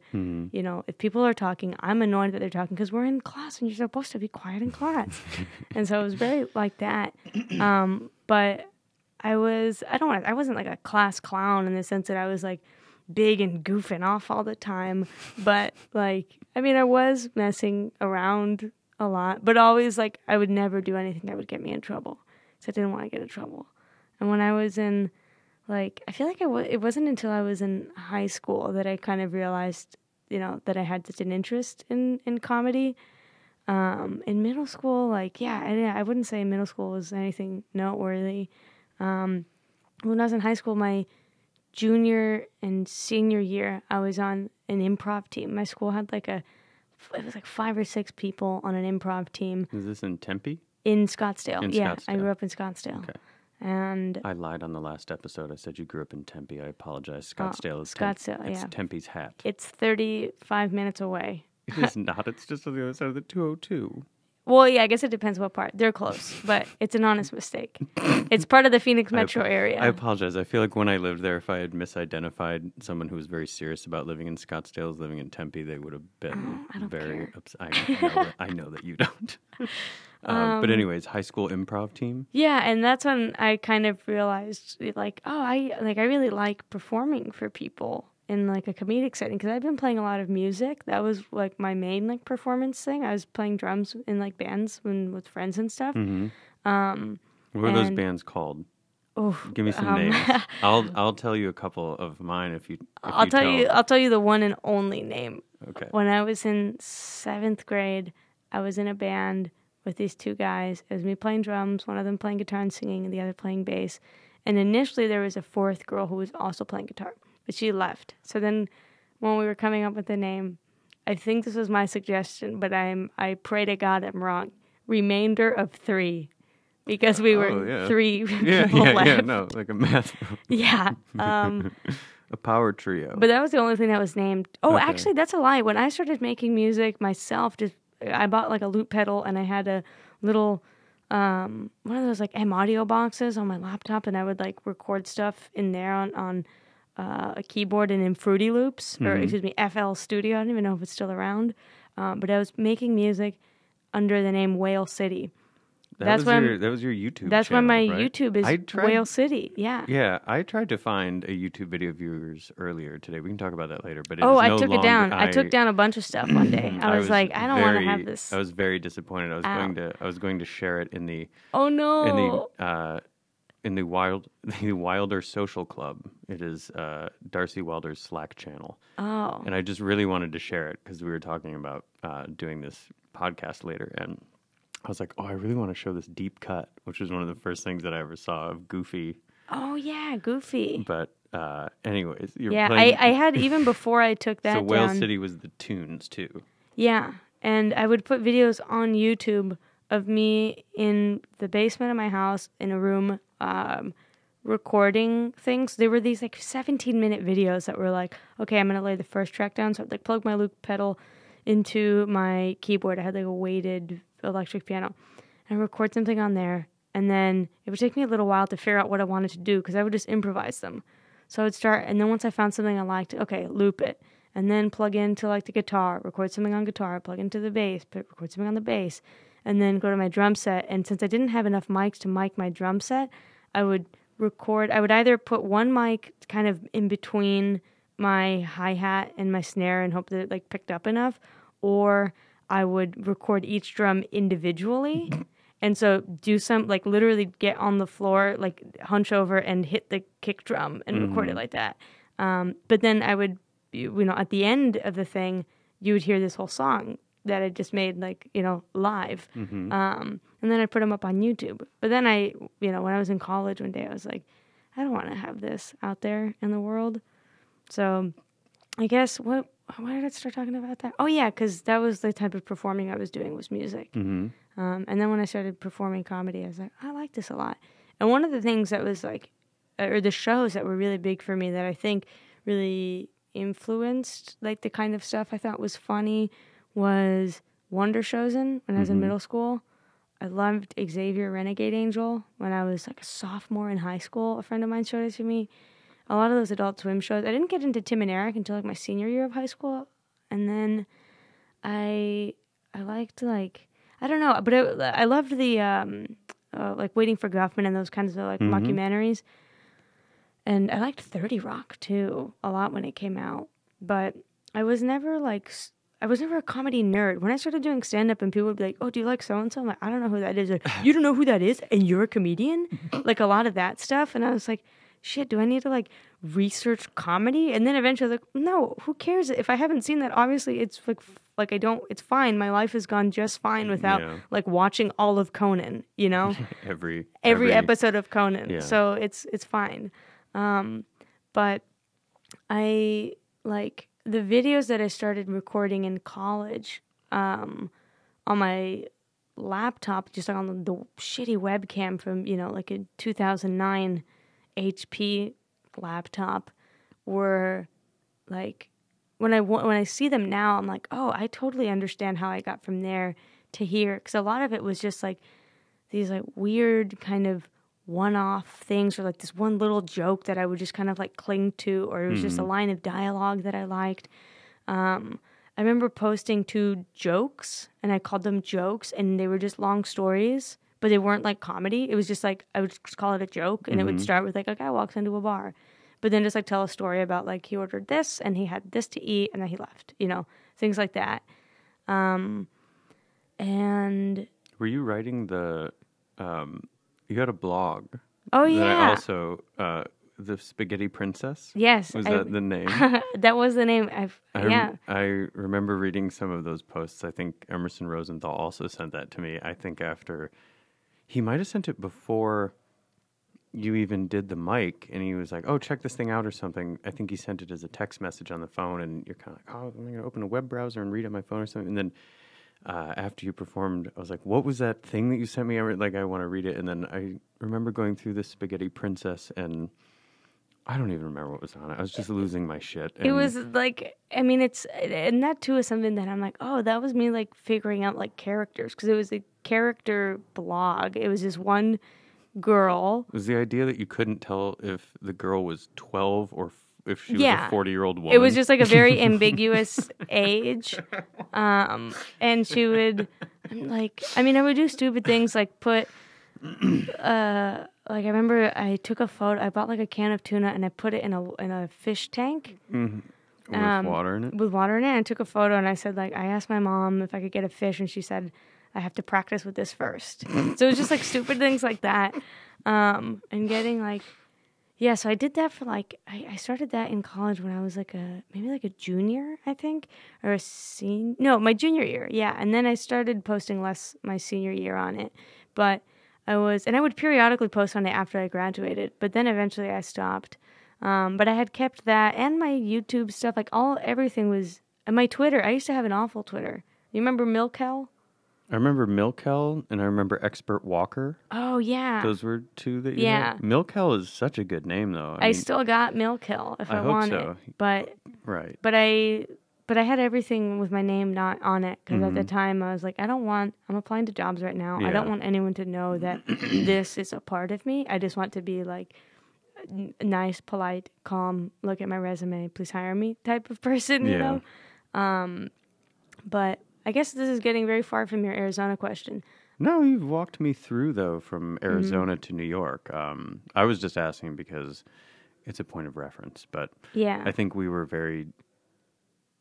E: You know, if people are talking, I'm annoyed that they're talking because we're in class and you're supposed to be quiet in class. and so it was very like that. Um, but I was, I don't want I wasn't like a class clown in the sense that I was like big and goofing off all the time. But like, I mean, I was messing around a lot, but always like I would never do anything that would get me in trouble because I didn't want to get in trouble. And when I was in, like, I feel like I w- it wasn't until I was in high school that I kind of realized, you know, that I had such an interest in in comedy. Um, in middle school, like, yeah, I, I wouldn't say middle school was anything noteworthy. Um, when I was in high school, my junior and senior year, I was on an improv team. My school had like a, it was like five or six people on an improv team
D: Is this in Tempe?
E: in Scottsdale.
D: In
E: yeah, I grew up in Scottsdale.
D: Okay.
E: And
D: I lied on the last episode. I said you grew up in Tempe. I apologize. Oh, Scottsdale is
E: Oh, Scottsdale,
D: Tempe. It's
E: yeah.
D: Tempe's hat.
E: it's 35 minutes away.
D: it is not. It's just on the other side of the 202.
E: Well, yeah, I guess it depends what part. They're close, but it's an honest mistake. It's part of the Phoenix metro area.
D: I apologize. I feel like when I lived there, if I had misidentified someone who was very serious about living in Scottsdale as living in Tempe, they would have been
E: I don't
D: very upset. I know, that, I know that you don't. um, but anyways, high school improv team.
E: Yeah, and that's when I kind of realized like, oh, I like I really like performing for people in like a comedic setting because I've been playing a lot of music. That was like my main like performance thing. I was playing drums in like bands when with friends and stuff.
D: What are those bands called? Give me some
E: Um,
D: names. I'll I'll tell you a couple of mine if you. If
E: I'll
D: you
E: tell you I'll tell you the one and only name.
D: Okay.
E: When I was in seventh grade, I was in a band with these two guys. It was me playing drums, one of them playing guitar and singing, and the other playing bass. And initially, there was a fourth girl who was also playing guitar, but she left. So then, when we were coming up with the name, I think this was my suggestion, but I'm I pray to God I'm wrong. Remainder of three, because we were
D: Oh, yeah.
E: three
D: Yeah,
E: people
D: yeah,
E: left.
D: yeah. No, like a math,
E: Yeah. Um,
D: a power trio.
E: but that was the only thing that was named. Oh,
D: Okay.
E: actually, that's a lie. When I started making music myself, just I bought like a loop pedal and I had a little um, one of those like M audio boxes on my laptop, and I would like record stuff in there on on uh, a keyboard and in Fruity Loops or excuse me FL Studio. I don't even know if it's still around, um, but I was making music under the name Whale City.
D: that
E: that's
D: was your that was your YouTube.
E: That's why my
D: right?
E: YouTube is
D: tried,
E: Whale City. Yeah.
D: Yeah, I tried to find a YouTube video of yours earlier today. We can talk about that later. But
E: Oh, I
D: no
E: took it down. I, took down a bunch of stuff one day. I was, like, I don't want to have this.
D: I was very disappointed. I was
E: Ow.
D: going to I was going to share it in the
E: oh no.
D: in the uh, in the wild the Wilder Social Club. It is uh, Darcie Wilder's Slack channel,
E: oh.
D: and I just really wanted to share it because we were talking about uh, doing this podcast later, and I was like, oh, I really want to show this deep cut, which was one of the first things that I ever saw of Goofy.
E: Oh yeah, Goofy.
D: But uh, anyways, you're
E: Yeah,
D: playing,
E: I, I had even before I took that
D: so Whale
E: down.
D: City was the tunes too.
E: Yeah, and I would put videos on YouTube of me in the basement of my house in a room um, recording things. There were these like 17 minute videos that were like, okay, I'm gonna lay the first track down. So I'd like plug my loop pedal into my keyboard. I had like a weighted electric piano, and record something on there. And then it would take me a little while to figure out what I wanted to do because I would just improvise them. So I would start, and then once I found something I liked, okay, loop it, and then plug into like the guitar, record something on guitar, plug into the bass, put, record something on the bass, and then go to my drum set. And since I didn't have enough mics to mic my drum set, I would record. I would either put one mic kind of in between my hi hat and my snare and hope that it like picked up enough, or I would record each drum individually. And so do some like literally get on the floor, like hunch over and hit the kick drum and record it like that. Um, but then I would, you know, at the end of the thing, you would hear this whole song that I just made like you know live, um, and then I put them up on YouTube. But then I, you know, when I was in college one day, I was like, I don't want to have this out there in the world. So I guess what why did I start talking about that? Oh yeah, because that was the type of performing I was doing was music.
D: Mm-hmm.
E: Um, and then when I started performing comedy, I was like, I like this a lot. And one of the things that was like, or the shows that were really big for me that I think really influenced like the kind of stuff I thought was funny was Wonder Showzen when I was in middle school. I loved Xavier Renegade Angel when I was like a sophomore in high school. A friend of mine showed it to me. A lot of those Adult Swim shows. I didn't get into Tim and Eric until like my senior year of high school, and then I I liked like I don't know, but it, I loved the um, uh, like Waiting for Guffman and those kinds of like mockumentaries. And I liked Thirty Rock too a lot when it came out, but I was never like I was never a comedy nerd. When I started doing stand up and people would be like, "Oh, do you like so and so?" I'm like, "I don't know who that is." Like, you don't know who that is, and you're a comedian? like a lot of that stuff, and I was like, "Shit, do I need to like research comedy?" And then eventually, I was like, "No, who cares? If I haven't seen that, obviously it's like like I don't. It's fine. My life has gone just fine without
D: Yeah.
E: like watching all of Conan. You know."
D: Every
E: every, episode of Conan.
D: Yeah.
E: So it's it's fine. Um, but I like the videos that I started recording in college um, on my laptop, just like on the, the shitty webcam from you know like a 2009 HP laptop, were like when I when I see them now, I'm like, oh, I totally understand how I got from there to here. Because a lot of it was just like these like weird kind of one-off things or like this one little joke that I would just kind of like cling to or it was just a line of dialogue that I liked. Um, I remember posting two jokes and I called them jokes and they were just long stories, but they weren't like comedy. It was just like I would just call it a joke and it would start with like a guy walks into a bar, but then just like tell a story about like he ordered this and he had this to eat and then he left, you know, things like that. Um, and
D: Were you writing the? Um, you had a blog.
E: oh
D: That
E: yeah,
D: I also uh, the Spaghetti Princess.
E: yes,
D: Was
E: I-
D: that the name?
E: that was the name. I've
D: I rem-
E: yeah.
D: I remember reading some of those posts. I think Emerson Rosenthal also sent that to me. I think after he might have sent it before you even did the mic, and he was like, "Oh, check this thing out" or something. I think he sent it as a text message on the phone, and you're kind of like, "Oh, I'm going to open a web browser and read on my phone or something." And then uh, after you performed, I was like, "What was that thing that you sent me?" I re- like, I want to read it, and then I remember going through the Spaghetti Princess, and I don't even remember what was on it. I was just losing my shit.
E: It was like, I mean, it's and that too is something that I'm like, oh, that was me like figuring out like characters because it was a character blog. It was just one girl.
D: It was the idea that you couldn't tell if the girl was twelve or if she was
E: Yeah.
D: a forty-year-old woman.
E: It was just like a very ambiguous age, um, and she would like, I mean, I would do stupid things like put, uh, like I remember I took a photo. I bought like a can of tuna and I put it in a in a fish tank.
D: with
E: um,
D: water in it.
E: with water in it. And I took a photo and I said like I asked my mom if I could get a fish and she said I have to practice with this first. so it was just like stupid things like that. Um, and getting like yeah, so I did that for like I, I started that in college when I was like a maybe like a junior, I think, or a senior. No, my junior year. Yeah, and then I started posting less my senior year on it, but I was and I would periodically post on it after I graduated, but then eventually I stopped. Um, but I had kept that and my YouTube stuff, like all everything was. And my Twitter, I used to have an awful Twitter. You remember Milkel?
D: I remember Milkel and I remember Expert Walker.
E: Oh yeah,
D: Those were two that you
E: Yeah.
D: had? Milkel is such a good name though.
E: I,
D: mean,
E: still got Milkel if
D: I
E: I,
D: hope
E: want
D: so.
E: it, but
D: right.
E: but I but I had everything with my name not on it because at the time I was like, I don't want. I'm applying to jobs right now. I don't want anyone to know that this is a part of me. I just want to be like n- nice, polite, calm. Look at my resume, please hire me type of person. You
D: Yeah.
E: know. Um, but I guess this is getting very far from your Arizona question.
D: No, you've walked me through though from
E: Mm-hmm.
D: Arizona to New York. Um, I was just asking because it's a point of reference, but
E: Yeah.
D: I think we were very.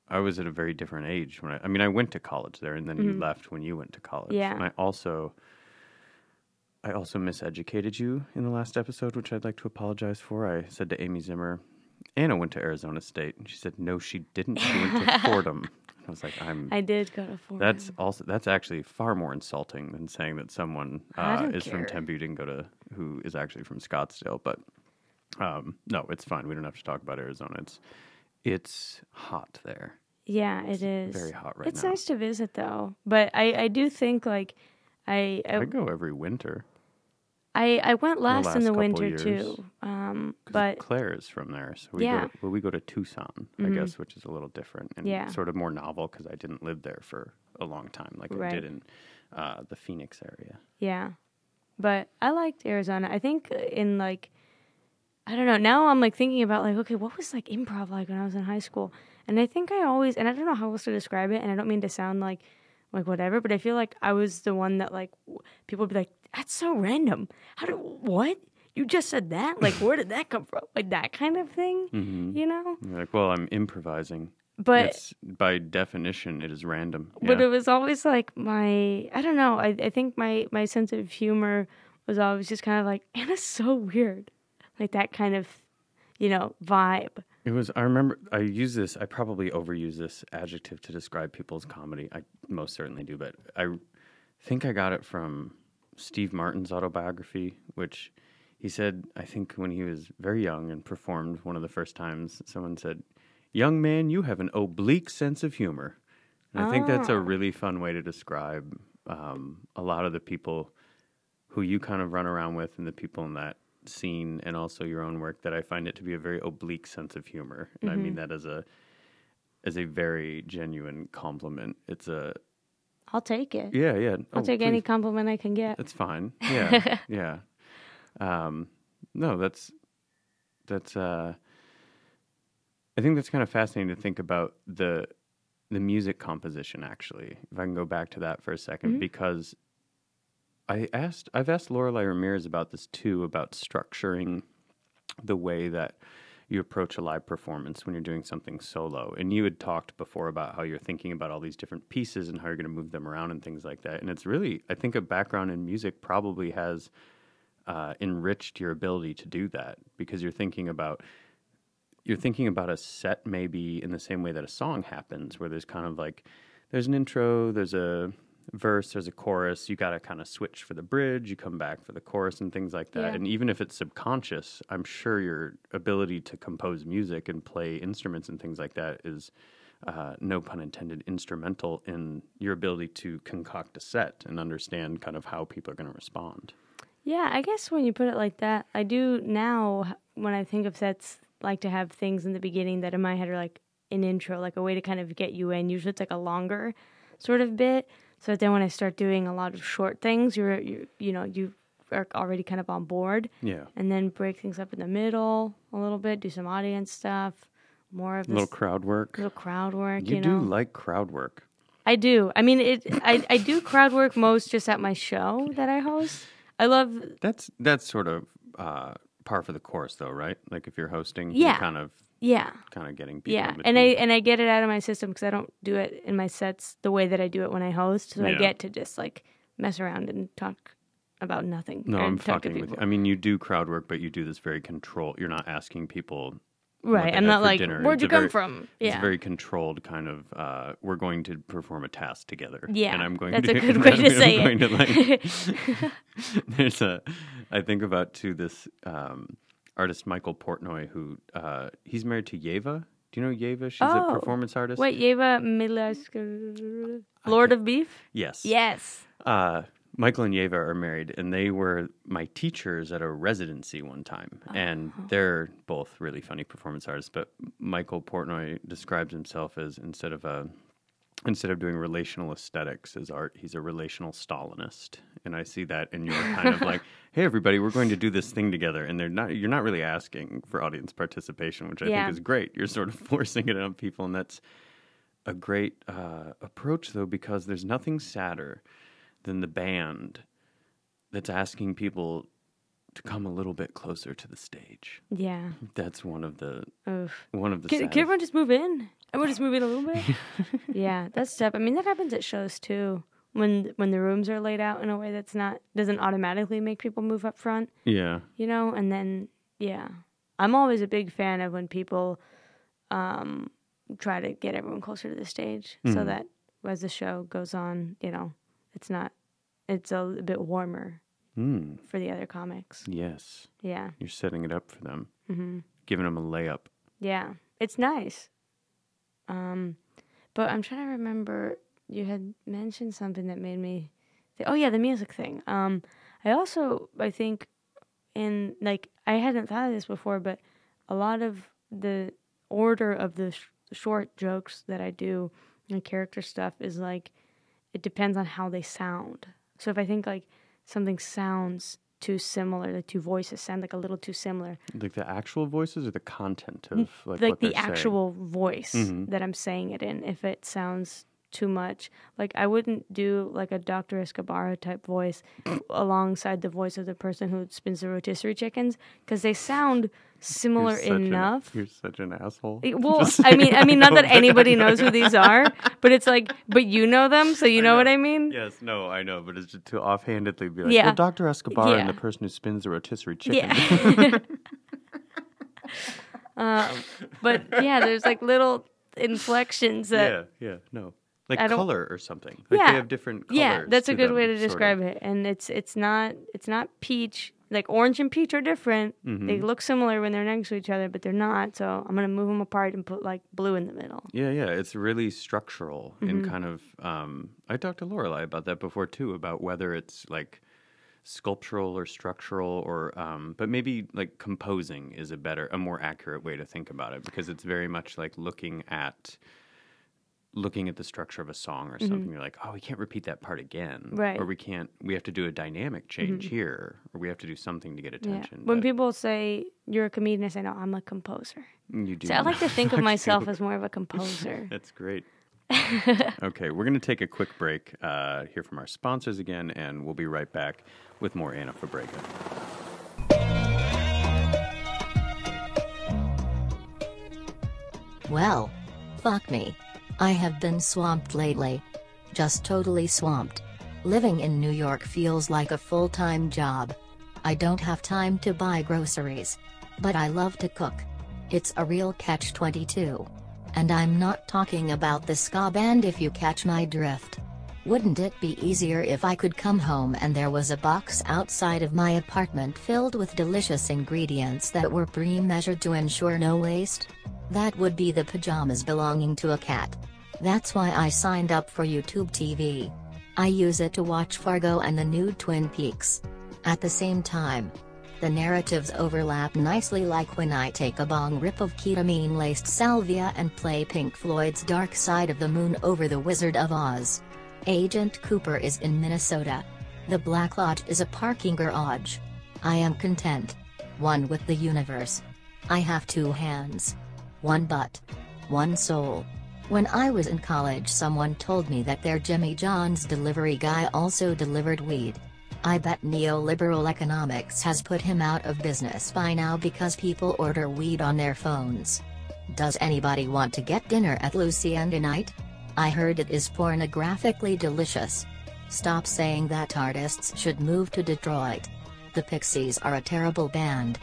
D: I was at a very different age when I. I mean, I went to college there, and then you left when you went to college.
E: Mm-hmm. Yeah.
D: And I also. I also miseducated you in the last episode, which I'd like to apologize for. I said to Amy Zimmer, Anna went to Arizona State, and she said, "No, she didn't. She went to Fordham." I was like, "I'm."
E: I did go to Fordham.
D: That's also that's actually far more insulting than saying that someone uh, is from. Tempe didn't go to who is actually from Scottsdale. But um, no, it's fine. We don't have to talk about Arizona. It's it's hot there.
E: Yeah, it is.
D: very hot right
E: it's
D: now.
E: It's nice to visit though, but I I do think like I I
D: I go every winter.
E: I, I went last,
D: last
E: in the winter
D: years.
E: too. Um, but
D: Claire is from there, so we
E: Yeah.
D: go. Well, we go to Tucson, I guess, which is a little different and
E: Yeah.
D: sort of more novel because I didn't live there for a long time, like I did in uh, the Phoenix area.
E: yeah, but I liked Arizona. I think in like I don't know. Now I'm like thinking about like okay, what was like improv like when I was in high school? And I think I always and I don't know how else to describe it. And I don't mean to sound like like whatever, but I feel like I was the one that like w- people would be like, "That's so random. How do what?" You just said that? Like, where did that come from? Like that kind of thing,
D: Mm-hmm.
E: you know?
D: You're like, well, I'm improvising.
E: But
D: it's by definition, it is random.
E: but
D: Yeah.
E: it was always like my I don't know. I I think my my sense of humor was always just kind of like Anna's so weird, like that kind of you know vibe.
D: It was. I remember. I use this. I probably overuse this adjective to describe people's comedy. I most certainly do, but I think I got it from Steve Martin's autobiography, which he said. I think when he was very young and performed one of the first times, someone said, "Young man, you have an oblique sense of humor." And I think that's a really fun way to describe um, a lot of the people who you kind of run around with and the people in that scene and also your own work that I find it to be a very oblique sense of humor. And I mean that as a as a very genuine compliment. It's a
E: I'll take it.
D: yeah, yeah.
E: I'll
D: Oh,
E: take any compliment I can get.
D: That's fine. Yeah. yeah. Um no, that's that's uh I think that's kind of fascinating to think about the the music composition actually. If I can go back to that for a 2nd because I asked I've asked Lorelei Ramirez about this too, about structuring the way that you approach a live performance when you're doing something solo. And you had talked before about how you're thinking about all these different pieces and how you're going to move them around and things like that. And it's really, I think, a background in music probably has uh, enriched your ability to do that because you're thinking about you're thinking about a set maybe in the same way that a song happens, where there's kind of like there's an intro, there's a verse, there's a chorus. You got to kind of switch for the bridge, you come back for the chorus and things like that.
E: Yeah.
D: And even if it's subconscious, I'm sure your ability to compose music and play instruments and things like that is uh, no pun intended, instrumental in your ability to concoct a set and understand kind of how people are going to respond.
E: Yeah, I guess when you put it like that, I do now when I think of sets like to have things in the beginning that in my head are like an intro, like a way to kind of get you in. Usually it's like a longer sort of bit. So then when I start doing a lot of short things, you're you you know, you are already kind of on board.
D: Yeah.
E: And then break things up in the middle a little bit, do some audience stuff, more of
D: A little crowd work.
E: little crowd work,
D: You,
E: you,
D: do
E: know.
D: like crowd work.
E: I do. I mean, it. I, I do crowd work most just at my show that I host. I love.
D: That's that's sort of uh, par for the course, though, right? Like if you're hosting,
E: Yeah.
D: you're kind of
E: Yeah,
D: kind of getting people.
E: yeah, and I and I get it out of my system because I don't do it in my sets the way that I do it when I host. So I get to just like mess around and talk about nothing.
D: no, I'm fucking with you. I mean, you do crowd work, but you do this very controlled. You're not asking people
E: right. I'm not like,
D: dinner.
E: where'd
D: It's
E: you come
D: very-
E: from?
D: It's
E: Yeah,
D: a very controlled kind of. Uh, we're going to perform a task together.
E: Yeah,
D: and I'm going
E: that's
D: to.
E: a good way to
D: I'm
E: say
D: going
E: it.
D: To like, there's a. I think about to this um, artist Michael Portnoy, who uh, he's married to Yeva. Do you know Yeva? She's a
E: Oh,
D: performance artist.
E: Wait, Yeva Milask, Lord of Beef.
D: Yes.
E: Yes.
D: Uh, Michael and Yeva are married, and they were my teachers at a residency one time. And
E: Oh.
D: they're both really funny performance artists. But Michael Portnoy describes himself as instead of a instead of doing relational aesthetics as art, he's a relational Stalinist. And I see that in your kind of like, hey everybody, we're going to do this thing together. And they're not you're not really asking for audience participation, which I
E: Yeah.
D: think is great. You're sort of forcing it on people, and that's a great uh, approach though, because there's nothing sadder than the band that's asking people to come a little bit closer to the stage.
E: Yeah.
D: That's one of the
E: Oof.
D: one of the
E: Can, can everyone just move in? Everyone just move in a little bit. yeah, that's tough. I mean, that happens at shows too. When when the rooms are laid out in a way that's not doesn't automatically make people move up front,
D: yeah.
E: you know. And then yeah, I'm always a big fan of when people um, try to get everyone closer to the stage, so that as the show goes on, you know, it's not it's a, a bit warmer
D: Mm,
E: for the other comics.
D: yes.
E: Yeah.
D: You're setting it up for them,
E: hmm
D: giving them a layup.
E: Yeah, it's nice. Um, but I'm trying to remember. You had mentioned something that made me. Th- oh yeah, the music thing. Um, I also I think in like I hadn't thought of this before, but a lot of the order of the sh- short jokes that I do and character stuff is like it depends on how they sound. So if I think like something sounds too similar, the two voices sound like a little too similar,
D: Like the actual voices or the content of like,
E: like
D: what
E: the
D: they're saying?
E: actual voice
D: Mhm.
E: that I'm saying it in. If it sounds too much, like I wouldn't do like a Dr. Escobar type voice alongside the voice of the person who spins the rotisserie chickens because they sound
D: You're
E: similar
D: an-
E: enough.
D: you're such an asshole.
E: It- Well, I mean, I mean, not that anybody knows who these are, but it's like, but you know them, so you know, what I mean.
D: Yes, no, I know, but it's just to offhandedly be like,
E: Yeah.
D: well, Dr. Escobar and the person who spins the rotisserie chicken.
E: Yeah. um, but yeah, there's like little inflections that
D: yeah, yeah, no. Like color or something. Like
E: Yeah.
D: they have different colors.
E: yeah that's a good
D: them,
E: way to
D: sort of.
E: describe it and it's it's not it's not peach like orange and peach are different
D: Mm-hmm.
E: they look similar when they're next to each other but they're not so i'm gonna move them apart and put like blue in the middle
D: Yeah, yeah, it's really structural and
E: Mm-hmm.
D: kind of. Um, I talked to Lorelei about that before too, about whether it's like sculptural or structural, or um, but maybe like composing is a better, a more accurate way to think about it because it's very much like looking at looking at the structure of a song or something. You're like, oh, we can't repeat that part again,
E: Mm-hmm. Right. Mm-hmm.
D: Or we can't. We have to do a dynamic change here, or we have to do something to get
E: yeah
D: attention.
E: when people say you're a comedian i say no i'm a composer
D: you do.
E: so i like to think of myself as more of a composer
D: That's great. okay, we're going to take a quick break, uh, hear from our sponsors again, and we'll be right back with more Anna Fabrega.
B: Well, fuck me. I have been swamped lately. Just totally swamped. Living in New York feels like a full time job. I don't have time to buy groceries. But I love to cook. It's a real catch 22. And I'm not talking about the ska band if you catch my drift. Wouldn't it be easier if I could come home and there was a box outside of my apartment filled with delicious ingredients that were pre-measured to ensure no waste? That would be the pajamas belonging to a cat. That's why I signed up for YouTube TV. I use it to watch Fargo and the new Twin Peaks. At the same time, the narratives overlap nicely like when I take a bong rip of ketamine-laced salvia and play Pink Floyd's Dark Side of the Moon over The Wizard of Oz. Agent Cooper is in Minnesota. The Black Lodge is a parking garage. I am content. One with the universe. I have two hands. One butt. One soul. When I was in college someone told me that their Jimmy John's delivery guy also delivered weed. I bet neoliberal economics has put him out of business by now because people order weed on their phones. Does anybody want to get dinner at Lucien tonight? I heard it is pornographically delicious. Stop saying that artists should move to Detroit. The Pixies are a terrible band.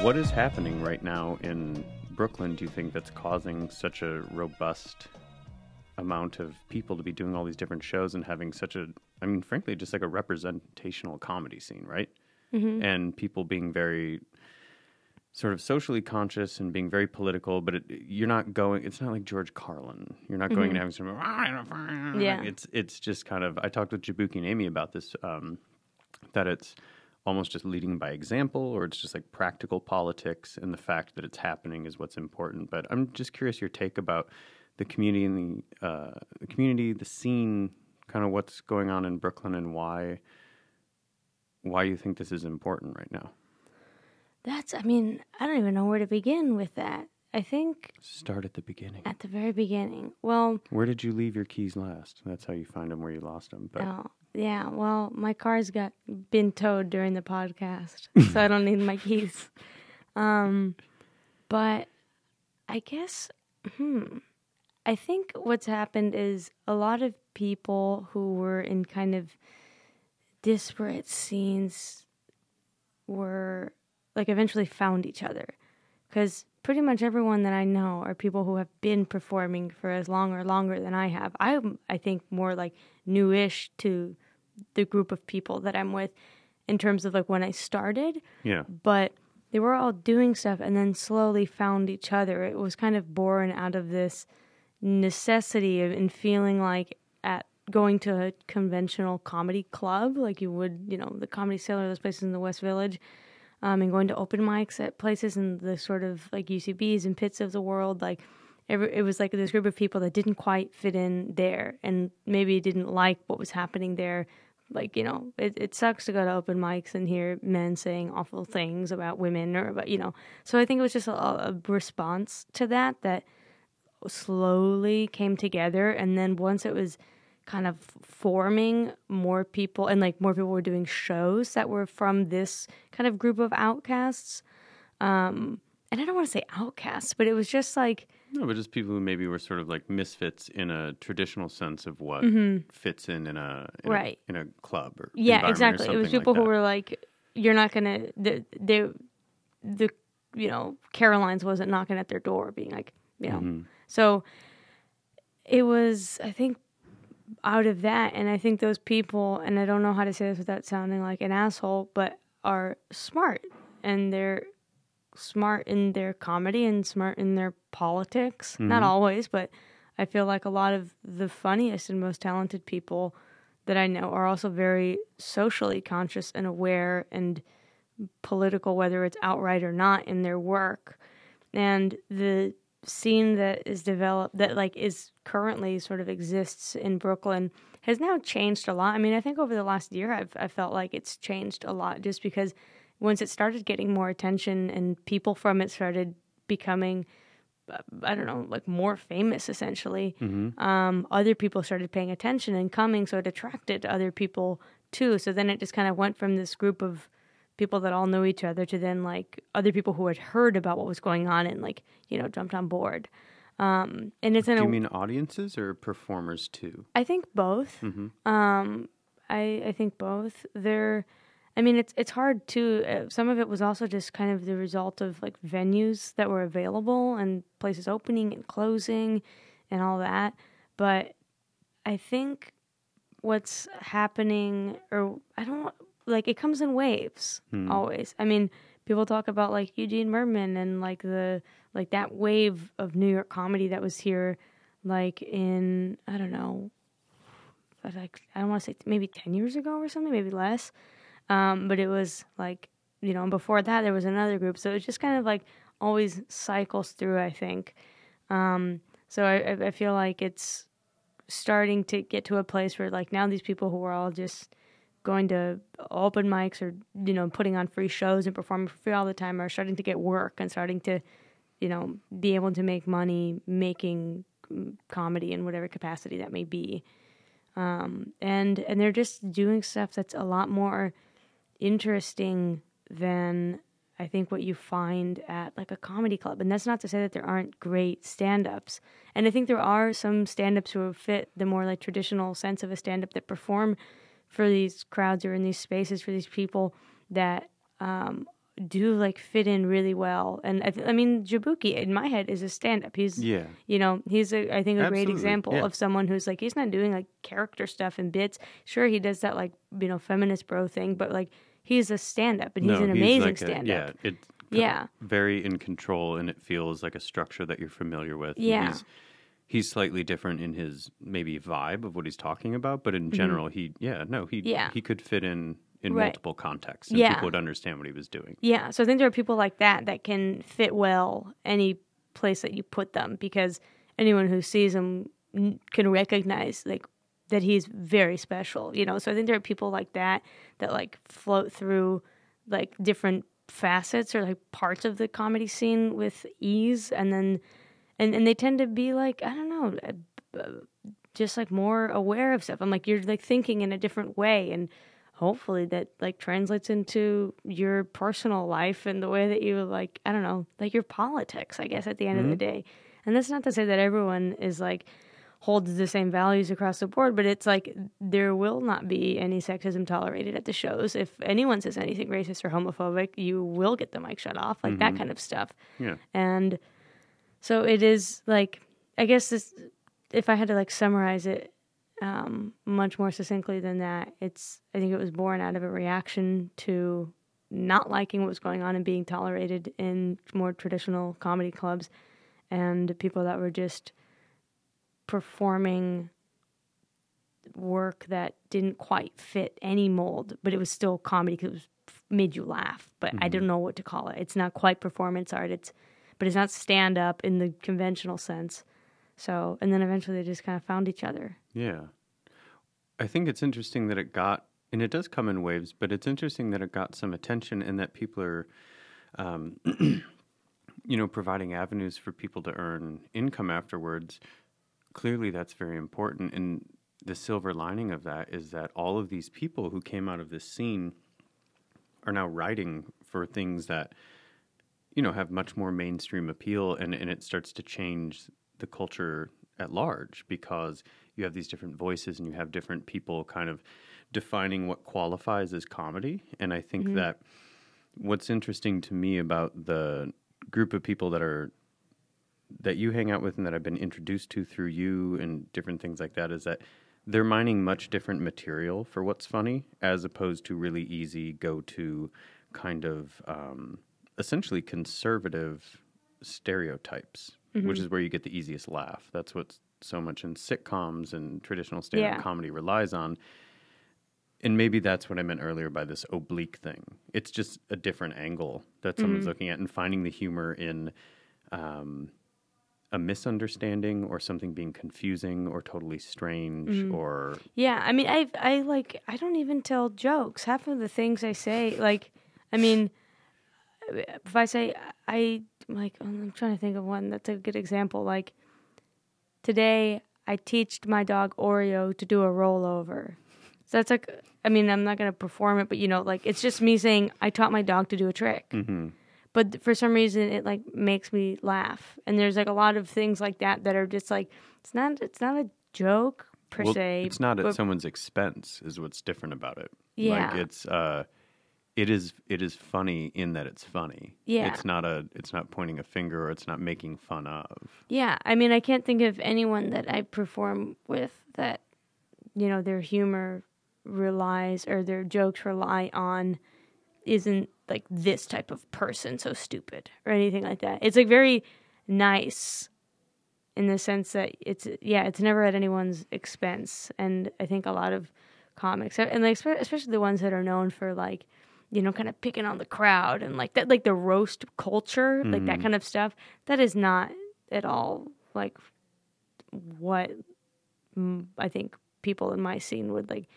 D: What is happening right now in Brooklyn, do you think, that's causing such a robust amount of people to be doing all these different shows and having such a, I mean, frankly, just like a representational comedy scene, right? Mm-hmm. And people being very sort of socially conscious and being very political, but it, you're not going. It's not like George Carlin. You're not going and having some.
E: Yeah.
D: It's it's just kind of. I talked with Jaboukie and Amy about this. Um, that it's almost just leading by example, or it's just like practical politics, and the fact that it's happening is what's important. But I'm just curious your take about the community and the uh, the community, the scene, kind of what's going on in Brooklyn, and why why you think this is important right now.
E: That's, I mean, I don't even know where to begin with that. I think
D: Start at the beginning.
E: at the very beginning. Well,
D: Where did you leave your keys last? That's how you find them where you lost them. But
E: oh, yeah, well, my car's got been towed during the podcast, so I don't need my keys. Um, but I guess, hmm, I think what's happened is a lot of people who were in kind of disparate scenes were like eventually found each other because pretty much everyone that I know are people who have been performing for as long or longer than I have. I'm, I think, more like newish to the group of people that I'm with in terms of like when I started,
D: yeah,
E: but they were all doing stuff and then slowly found each other. It was kind of born out of this necessity of and feeling like at going to a conventional comedy club, like you would, you know, the Comedy Cellar, those places in the West Village, um, and going to open mics at places in the sort of like UCBs and pits of the world, like. Every, it was like this group of people that didn't quite fit in there and maybe didn't like what was happening there like you know it, it sucks to go to open mics and hear men saying awful things about women or about you know so i think it was just a, a response to that that slowly came together and then once it was kind of forming more people and like more people were doing shows that were from this kind of group of outcasts um and i don't want to say outcasts but it was just like
D: no, but just people who maybe were sort of like misfits in a traditional sense of what fits in in a in,
E: Mm-hmm. Right.
D: a, in a club or
E: yeah
D: environment or
E: exactly it was people
D: like
E: who were like you're not gonna the the the you know carolines wasn't knocking at their door being like you know
D: Mm-hmm.
E: so it was i think out of that. And i think those people and i don't know how to say this without sounding like an asshole but are smart. And they're smart in their comedy and smart in their politics. Not mm-hmm. always but i feel like a lot of the funniest and most talented people that I know are also very socially conscious and aware and political, whether it's outright or not, in their work. And the scene that is developed, that like is currently sort of exists in Brooklyn, has now changed a lot. I mean, I think over the last year, I've I felt like it's changed a lot, just because once it started getting more attention and people from it started becoming I don't know, like more famous essentially. Um, other people started paying attention and coming, so it attracted other people too. So then it just kind of went from this group of people that all know each other to then like other people who had heard about what was going on and like you know jumped on board. Um, and it's in
D: Do
E: a
D: you mean audiences or performers too?
E: I think both. Um, I I think both. They're I mean, it's it's hard too. Uh, some of it was also just kind of the result of like venues that were available and places opening and closing, and all that. But I think what's happening, or I don't like, it comes in waves always. I mean, people talk about like Eugene Mirman and like the like that wave of New York comedy that was here, like in I don't know, but like I don't want to say maybe ten years ago or something, maybe less. Um, but it was like you know, and before that there was another group, so it just kind of like always cycles through. I think. Um, so I- I feel like it's starting to get to a place where like now these people who are all just going to open mics or you know putting on free shows and performing for free all the time are starting to get work and starting to you know be able to make money making mm, comedy in whatever capacity that may be um, and and they're just doing stuff that's a lot more interesting than I think what you find at like a comedy club. And that's not to say that there aren't great stand-ups. And I think there are some stand-ups who fit the more like traditional sense of a stand-up that perform for these crowds or in these spaces for these people that um, do like fit in really well. And I, th- I mean, Jaboukie in my head is a stand-up. He's
D: Yeah.
E: you know, he's a I think a great example
D: yeah.
E: of someone who's like he's not doing like character stuff and bits. Sure, he does that like you know feminist bro thing, but like he's a stand-up and he's
D: No,
E: an amazing
D: like
E: stand-up.
D: yeah, it
E: Yeah.
D: very in control, and it feels like a structure that you're familiar with. and
E: Yeah.
D: he's, he's slightly different in his maybe vibe of what he's talking about, but in general, he yeah no he
E: Mm-hmm. Yeah.
D: he could fit in in
E: Right.
D: multiple contexts, and
E: Yeah.
D: people would understand what he was doing.
E: Yeah, so I think there are people like that that can fit well any place that you put them because anyone who sees him can recognize like that he's very special, you know. So I think there are people like that that like float through like different facets or like parts of the comedy scene with ease and then and and they tend to be like I don't know, uh, uh, just like more aware of stuff. I'm like you're like thinking in a different way and hopefully that like translates into your personal life and the way that you like I don't know, like your politics, I guess at the end of the day. And that's not to say that everyone is like holds the same values across the board, but it's like there will not be any sexism tolerated at the shows. If anyone says anything racist or homophobic, you will get the mic shut off, like that kind of stuff.
D: Yeah,
E: And so it is like I guess this if I had to like summarize it um, much more succinctly than that, it's I think it was born out of a reaction to not liking what was going on and being tolerated in more traditional comedy clubs and people that were just performing work that didn't quite fit any mold, but it was still comedy because it was made you laugh. But I don't know what to call it. It's not quite performance art. It's but it's not stand up in the conventional sense. So and then eventually they just kind of found each other.
D: yeah. I think it's interesting that it got, and it does come in waves, but it's interesting that it got some attention and that people are, um, you know, providing avenues for people to earn income afterwards. Clearly, that's very important. And the silver lining of that is that all of these people who came out of this scene are now writing for things that you know have much more mainstream appeal and, and it starts to change the culture at large because you have these different voices and you have different people kind of defining what qualifies as comedy. And i think that what's interesting to me about the group of people that are that you hang out with and that I've been introduced to through you and different things like that is that they're mining much different material for what's funny as opposed to really easy go to kind of um, essentially conservative stereotypes, which mm-hmm. is where you get the easiest laugh. That's what so much in sitcoms and traditional stand up
E: Yeah.
D: comedy relies on. And maybe that's what I meant earlier by this oblique thing. It's just a different angle that someone's mm-hmm. looking at and finding the humor in um, a misunderstanding or something being confusing or totally strange mm. or
E: Yeah, I mean, I I like I don't even tell jokes. Half of the things I say, like, I mean, if I say I like, I'm trying to think of one that's a good example. Like today, I teached my dog Oreo to do a rollover. So that's like, I mean, I'm not gonna perform it, but you know, like it's just me saying I taught my dog to do a trick.
D: Mm-hmm.
E: But for some reason, it like makes me laugh. And there's like a lot of things like that that are just like it's not it's not a joke per
D: well,
E: se.
D: it's not at someone's expense is what's different about it.
E: Yeah.
D: Like it's uh it is it is funny in that it's funny.
E: Yeah.
D: It's not a it's not pointing a finger or it's not making fun of.
E: Yeah, I mean, I can't think of anyone that I perform with that, you know, their humor relies or their jokes rely on isn't like this type of person so stupid or anything like that. It's like very nice in the sense that it's yeah, it's never at anyone's expense, and I think a lot of comics and like especially the ones that are known for like you know kind of picking on the crowd and like that like the roast culture like that kind of stuff that is not at all like what mm, I think people in my scene would like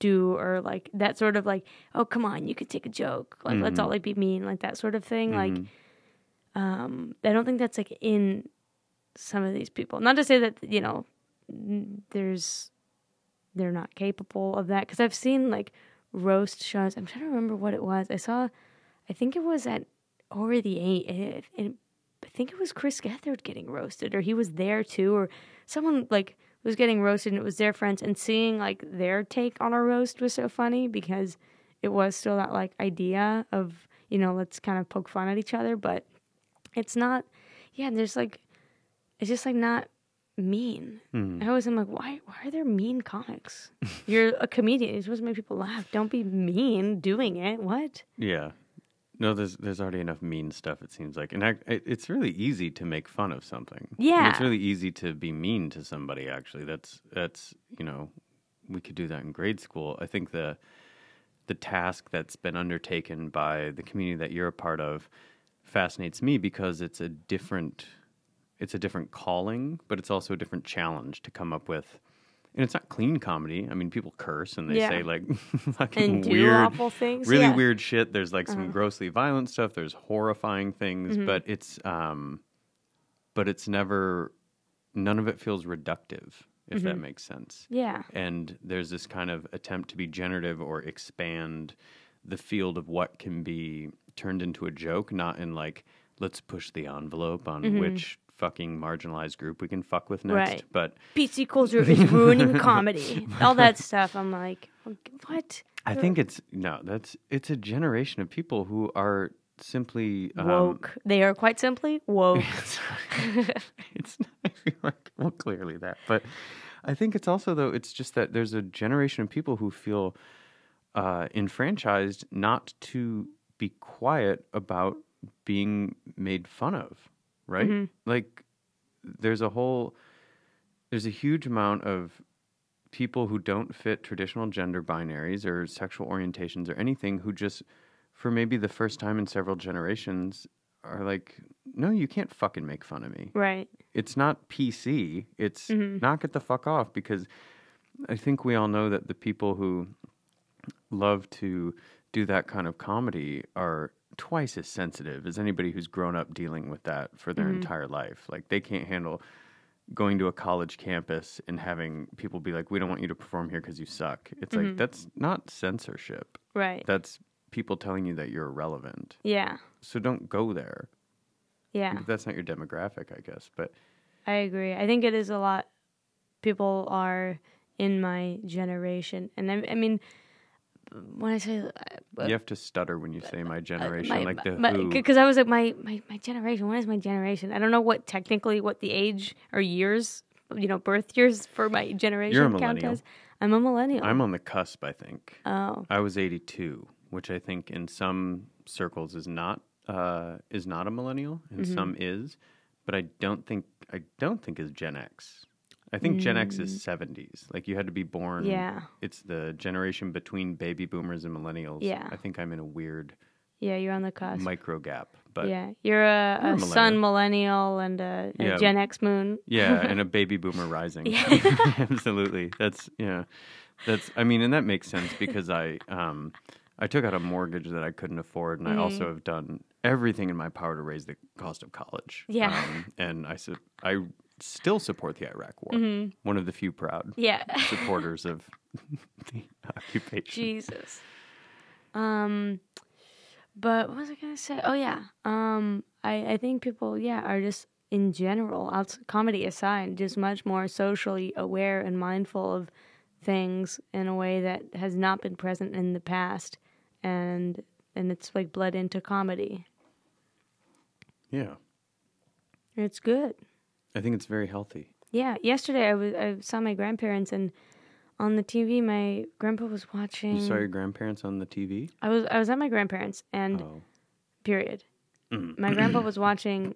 E: do or like that sort of like oh come on you could take a joke. Like let's all like be mean like that sort of thing like um I don't think that's like in some of these people. Not to say that you know there's they're not capable of that because I've seen like roast shows I'm trying to remember what it was. I saw I think it was at over the eight it, I think it was Chris Gethard getting roasted or he was there too or someone like was getting roasted and it was their friends and seeing like their take on a roast was so funny because it was still that like idea of you know let's kind of poke fun at each other but it's not yeah there's like it's just like not mean hmm. i always am like why why are there mean comics you're a comedian you're supposed to make people laugh don't be mean doing it what
D: Yeah. No, there's there's already enough mean stuff. It seems like, and I, it, it's really easy to make fun of something. And
E: Yeah.
D: it's really easy to be mean to somebody. Actually, that's that's you know, we could do that in grade school. I think the the task that's been undertaken by the community that you're a part of fascinates me because it's a different it's a different calling, but it's also a different challenge to come up with. And it's not clean comedy. I mean, people curse and they
E: Yeah.
D: say like fucking weird,
E: awful things,
D: really
E: yeah. Uh-huh.
D: weird shit. There's like some grossly violent stuff. There's horrifying things,
E: Mm-hmm.
D: but it's um, but it's never. None of it feels reductive, if
E: Mm-hmm.
D: that makes sense
E: yeah
D: and there's this kind of attempt to be generative or expand the field of what can be turned into a joke, not in like let's push the envelope on which fucking marginalized group we can fuck with next.
E: Right.
D: but
E: PC culture is ruining comedy. All that stuff. I'm like what?
D: I think it's no, that's it's a generation of people who are simply um,
E: woke. They are quite simply woke.
D: It's not I feel like well clearly that but i think it's also though it's just that there's a generation of people who feel uh, enfranchised not to be quiet about being made fun of right? Mm-hmm. Like there's a whole there's a huge amount of people who don't fit traditional gender binaries or sexual orientations or anything who just for maybe the first time in several generations are like no you can't fucking make fun of me.
E: Right.
D: It's not PC. It's mm-hmm. knock it the fuck off because I think we all know that the people who love to do that kind of comedy are twice as sensitive as anybody who's grown up dealing with that for their mm-hmm. entire life. Like they can't handle going to a college campus and having people be like, "We don't want you to perform here because you suck." It's like mm-hmm. that's not censorship.
E: right
D: That's people telling you that you're irrelevant.
E: yeah
D: So don't go there.
E: yeah
D: That's not your demographic, I guess. But
E: I agree. I think it is a lot. People are in my generation, and I, I mean, when I say uh,
D: You have to stutter when you say my generation,
E: my,
D: like the
E: because I was like my, my my generation. What is my generation? I don't know what technically what the age or years, you know, birth years for my generation
D: You're a millennial.
E: as. I'm a millennial.
D: I'm on the cusp, I think.
E: oh,
D: I was 82, which I think in some circles is not uh, is not a millennial, and
E: Mm-hmm.
D: some is, but I don't think I don't think is Gen X. I think Gen X is 70s. Like you had to be born.
E: Mm. Yeah.
D: It's the generation between baby boomers and millennials.
E: Yeah.
D: I think I'm in a weird
E: yeah, you're on the cusp.
D: micro gap, but
E: yeah, you're a,
D: a
E: a sun millennial and a, a
D: Yeah.
E: Gen X moon.
D: Yeah, and a baby boomer rising. Absolutely. That's yeah. That's I mean, and that makes sense because I um I took out a mortgage that I couldn't afford and I
E: Mm-hmm.
D: also have done everything in my power to raise the cost of college.
E: Yeah.
D: Um, and I said I still support the Iraq war.
E: Mm-hmm.
D: One of the few proud
E: Yeah.
D: supporters of the occupation.
E: Jesus. Um, but what was I gonna say? Oh yeah. Um, I I think people yeah are just in general, out comedy aside, just much more socially aware and mindful of things in a way that has not been present in the past. and and it's like bled into comedy.
D: Yeah.
E: It's good.
D: I think it's very healthy.
E: Yeah, yesterday I was I saw my grandparents and on the TV my grandpa was watching
D: You saw your grandparents on the TV?
E: I was I was at my grandparents and
D: Oh.
E: period.
D: Mm.
E: My grandpa was watching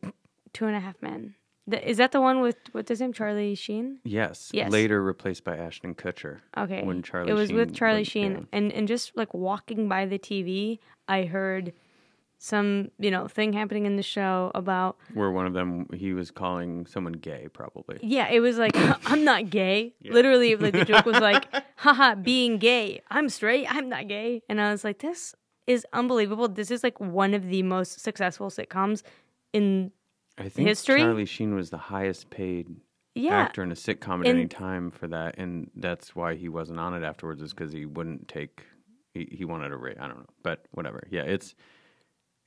E: Two and a Half Men. The, is that the one with what's his name? Charlie Sheen?
D: Yes.
E: Yes.
D: Later replaced by Ashton Kutcher.
E: Okay.
D: When Charlie
E: it was with Charlie
D: went-
E: Sheen,
D: yeah.
E: and and just like walking by the TV, I heard some you know thing happening in the show about
D: Where one of them, he was calling someone gay, probably.
E: yeah, it was like I'm not gay. Literally, like the joke was like, haha, being gay. I'm straight. I'm not gay, and I was like, this is unbelievable. This is like one of the most successful sitcoms in
D: I think
E: History?
D: Charlie Sheen was the highest paid
E: yeah.
D: actor in a sitcom at
E: In-
D: any time for that, and that's why he wasn't on it afterwards. Is because he wouldn't take. He, he wanted a rate. I don't know, but whatever. Yeah, it's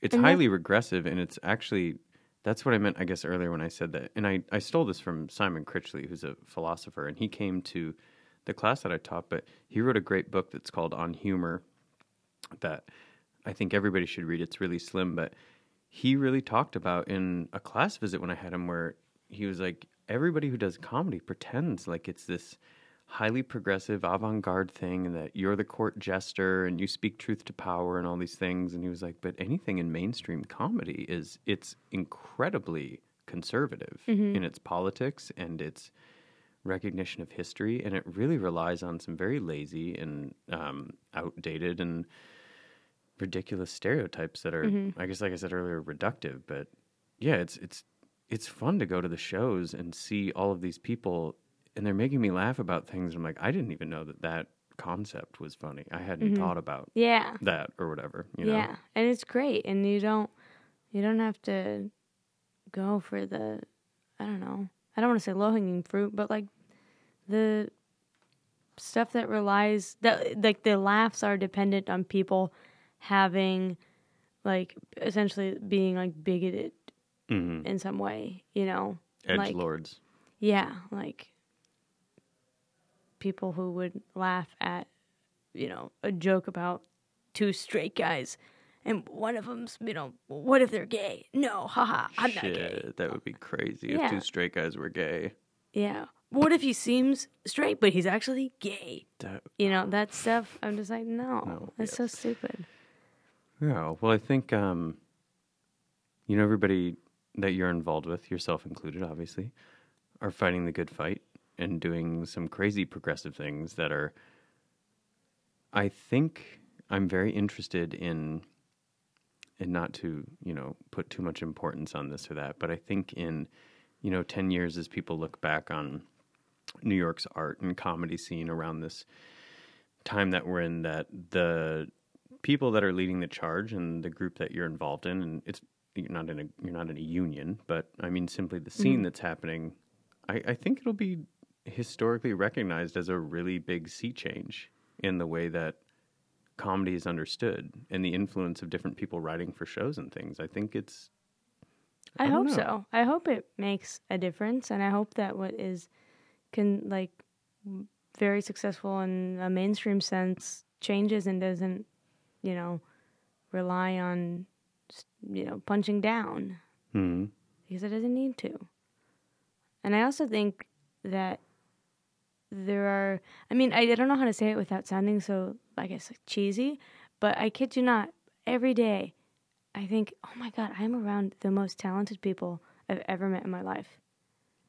D: it's
E: And that-
D: highly regressive, and it's actually that's what I meant. I guess earlier when I said that, and I I stole this from Simon Critchley, who's a philosopher, and he came to the class that I taught, but he wrote a great book that's called On Humor that I think everybody should read. It's really slim, but he really talked about in a class visit when I had him where he was like, everybody who does comedy pretends like it's this highly progressive avant-garde thing and that you're the court jester and you speak truth to power and all these things. And he was like but anything in mainstream comedy is it's incredibly conservative in its politics and its recognition of history. And it really relies on some very lazy and um, outdated and ridiculous stereotypes that are i guess like i said earlier reductive. But yeah it's it's it's fun to go to the shows and see all of these people and they're making me laugh about things i'm like i didn't even know that that concept was funny. I hadn't thought about
E: yeah.
D: that or whatever you know?
E: Yeah, and it's great, and you don't you don't have to go for the I don't know I don't want to say low hanging fruit, but like the stuff that relies that like the laughs are dependent on people having like essentially being like bigoted
D: Mhm.
E: in some way, you know,
D: edge
E: like
D: lords.
E: yeah, like people who would laugh at, you know, a joke about two straight guys, and one of them's, you know, what if they're gay? No, haha, I'm not gay.
D: Shit, that would be crazy
E: Yeah.
D: if two straight guys were gay
E: Yeah. What if he seems straight, but he's actually gay?
D: that
E: You know, that stuff. I'm just like, no,
D: No,
E: that's so stupid.
D: Yeah, well, I think um, you know everybody that you're involved with, yourself included, obviously, are fighting the good fight and doing some crazy progressive things that are. I think I'm very interested in, and not to you know put too much importance on this or that, but I think in, you know, ten years as people look back on New York's art and comedy scene around this time that we're in, that the people that are leading the charge and the group that you're involved in and it's you're not in a you're not in a union but i mean simply the scene mm-hmm. that's happening I, I think it'll be historically recognized as a really big sea change in the way that comedy is understood and the influence of different people writing for shows and things i think it's
E: I,
D: I
E: hope
D: know.
E: so. I hope it makes a difference, and I hope that what is can like very successful in a mainstream sense changes and doesn't, you know, rely on, you know, punching down
D: hmm,
E: because it doesn't need to. And I also think that there are. I mean, I, I don't know how to say it without sounding so, I guess, like cheesy, but I kid you not. Every day, I think, oh my god, I'm around the most talented people I've ever met in my life,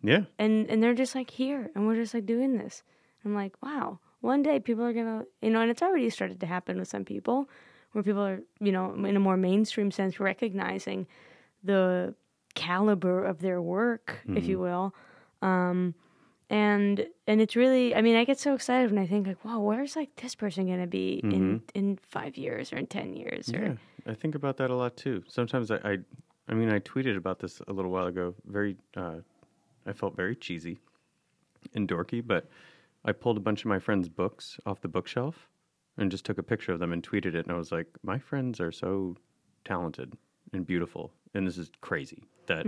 D: yeah
E: and and they're just like here, and we're just like doing this. I'm like, wow. One day, people are gonna, you know, and it's already started to happen with some people, where people are, you know, in a more mainstream sense, recognizing the caliber of their work, if you will. Um, and and it's really, I mean, I get so excited when I think like, wow, where's like this person gonna be in in five years or in ten years or
D: Yeah, I think about that a lot too. Sometimes I, I, I mean, I tweeted about this a little while ago. Very, uh, I felt very cheesy and dorky, but I pulled a bunch of my friends' books off the bookshelf and just took a picture of them and tweeted it. And I was like, my friends are so talented and beautiful, and this is crazy that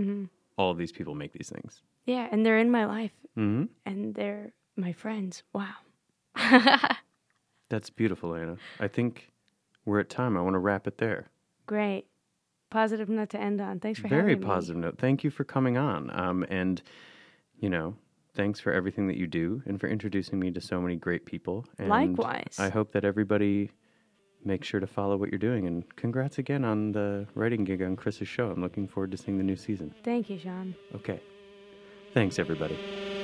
D: all of these people make these things.
E: yeah, and they're in my life
D: hmm
E: and they're my friends. Wow.
D: That's beautiful, Anna. I think we're at time. I want to wrap it there.
E: Great. Positive note to end on. Thanks for
D: Very
E: having me.
D: positive note. Thank you for coming on. Um, and, you know, thanks for everything that you do and for introducing me to so many great people. And
E: Likewise.
D: I hope that everybody makes sure to follow what you're doing. And congrats again on the writing gig on Chris's show. I'm looking forward to seeing the new season.
E: Thank you, Sean.
D: Okay. Thanks, everybody.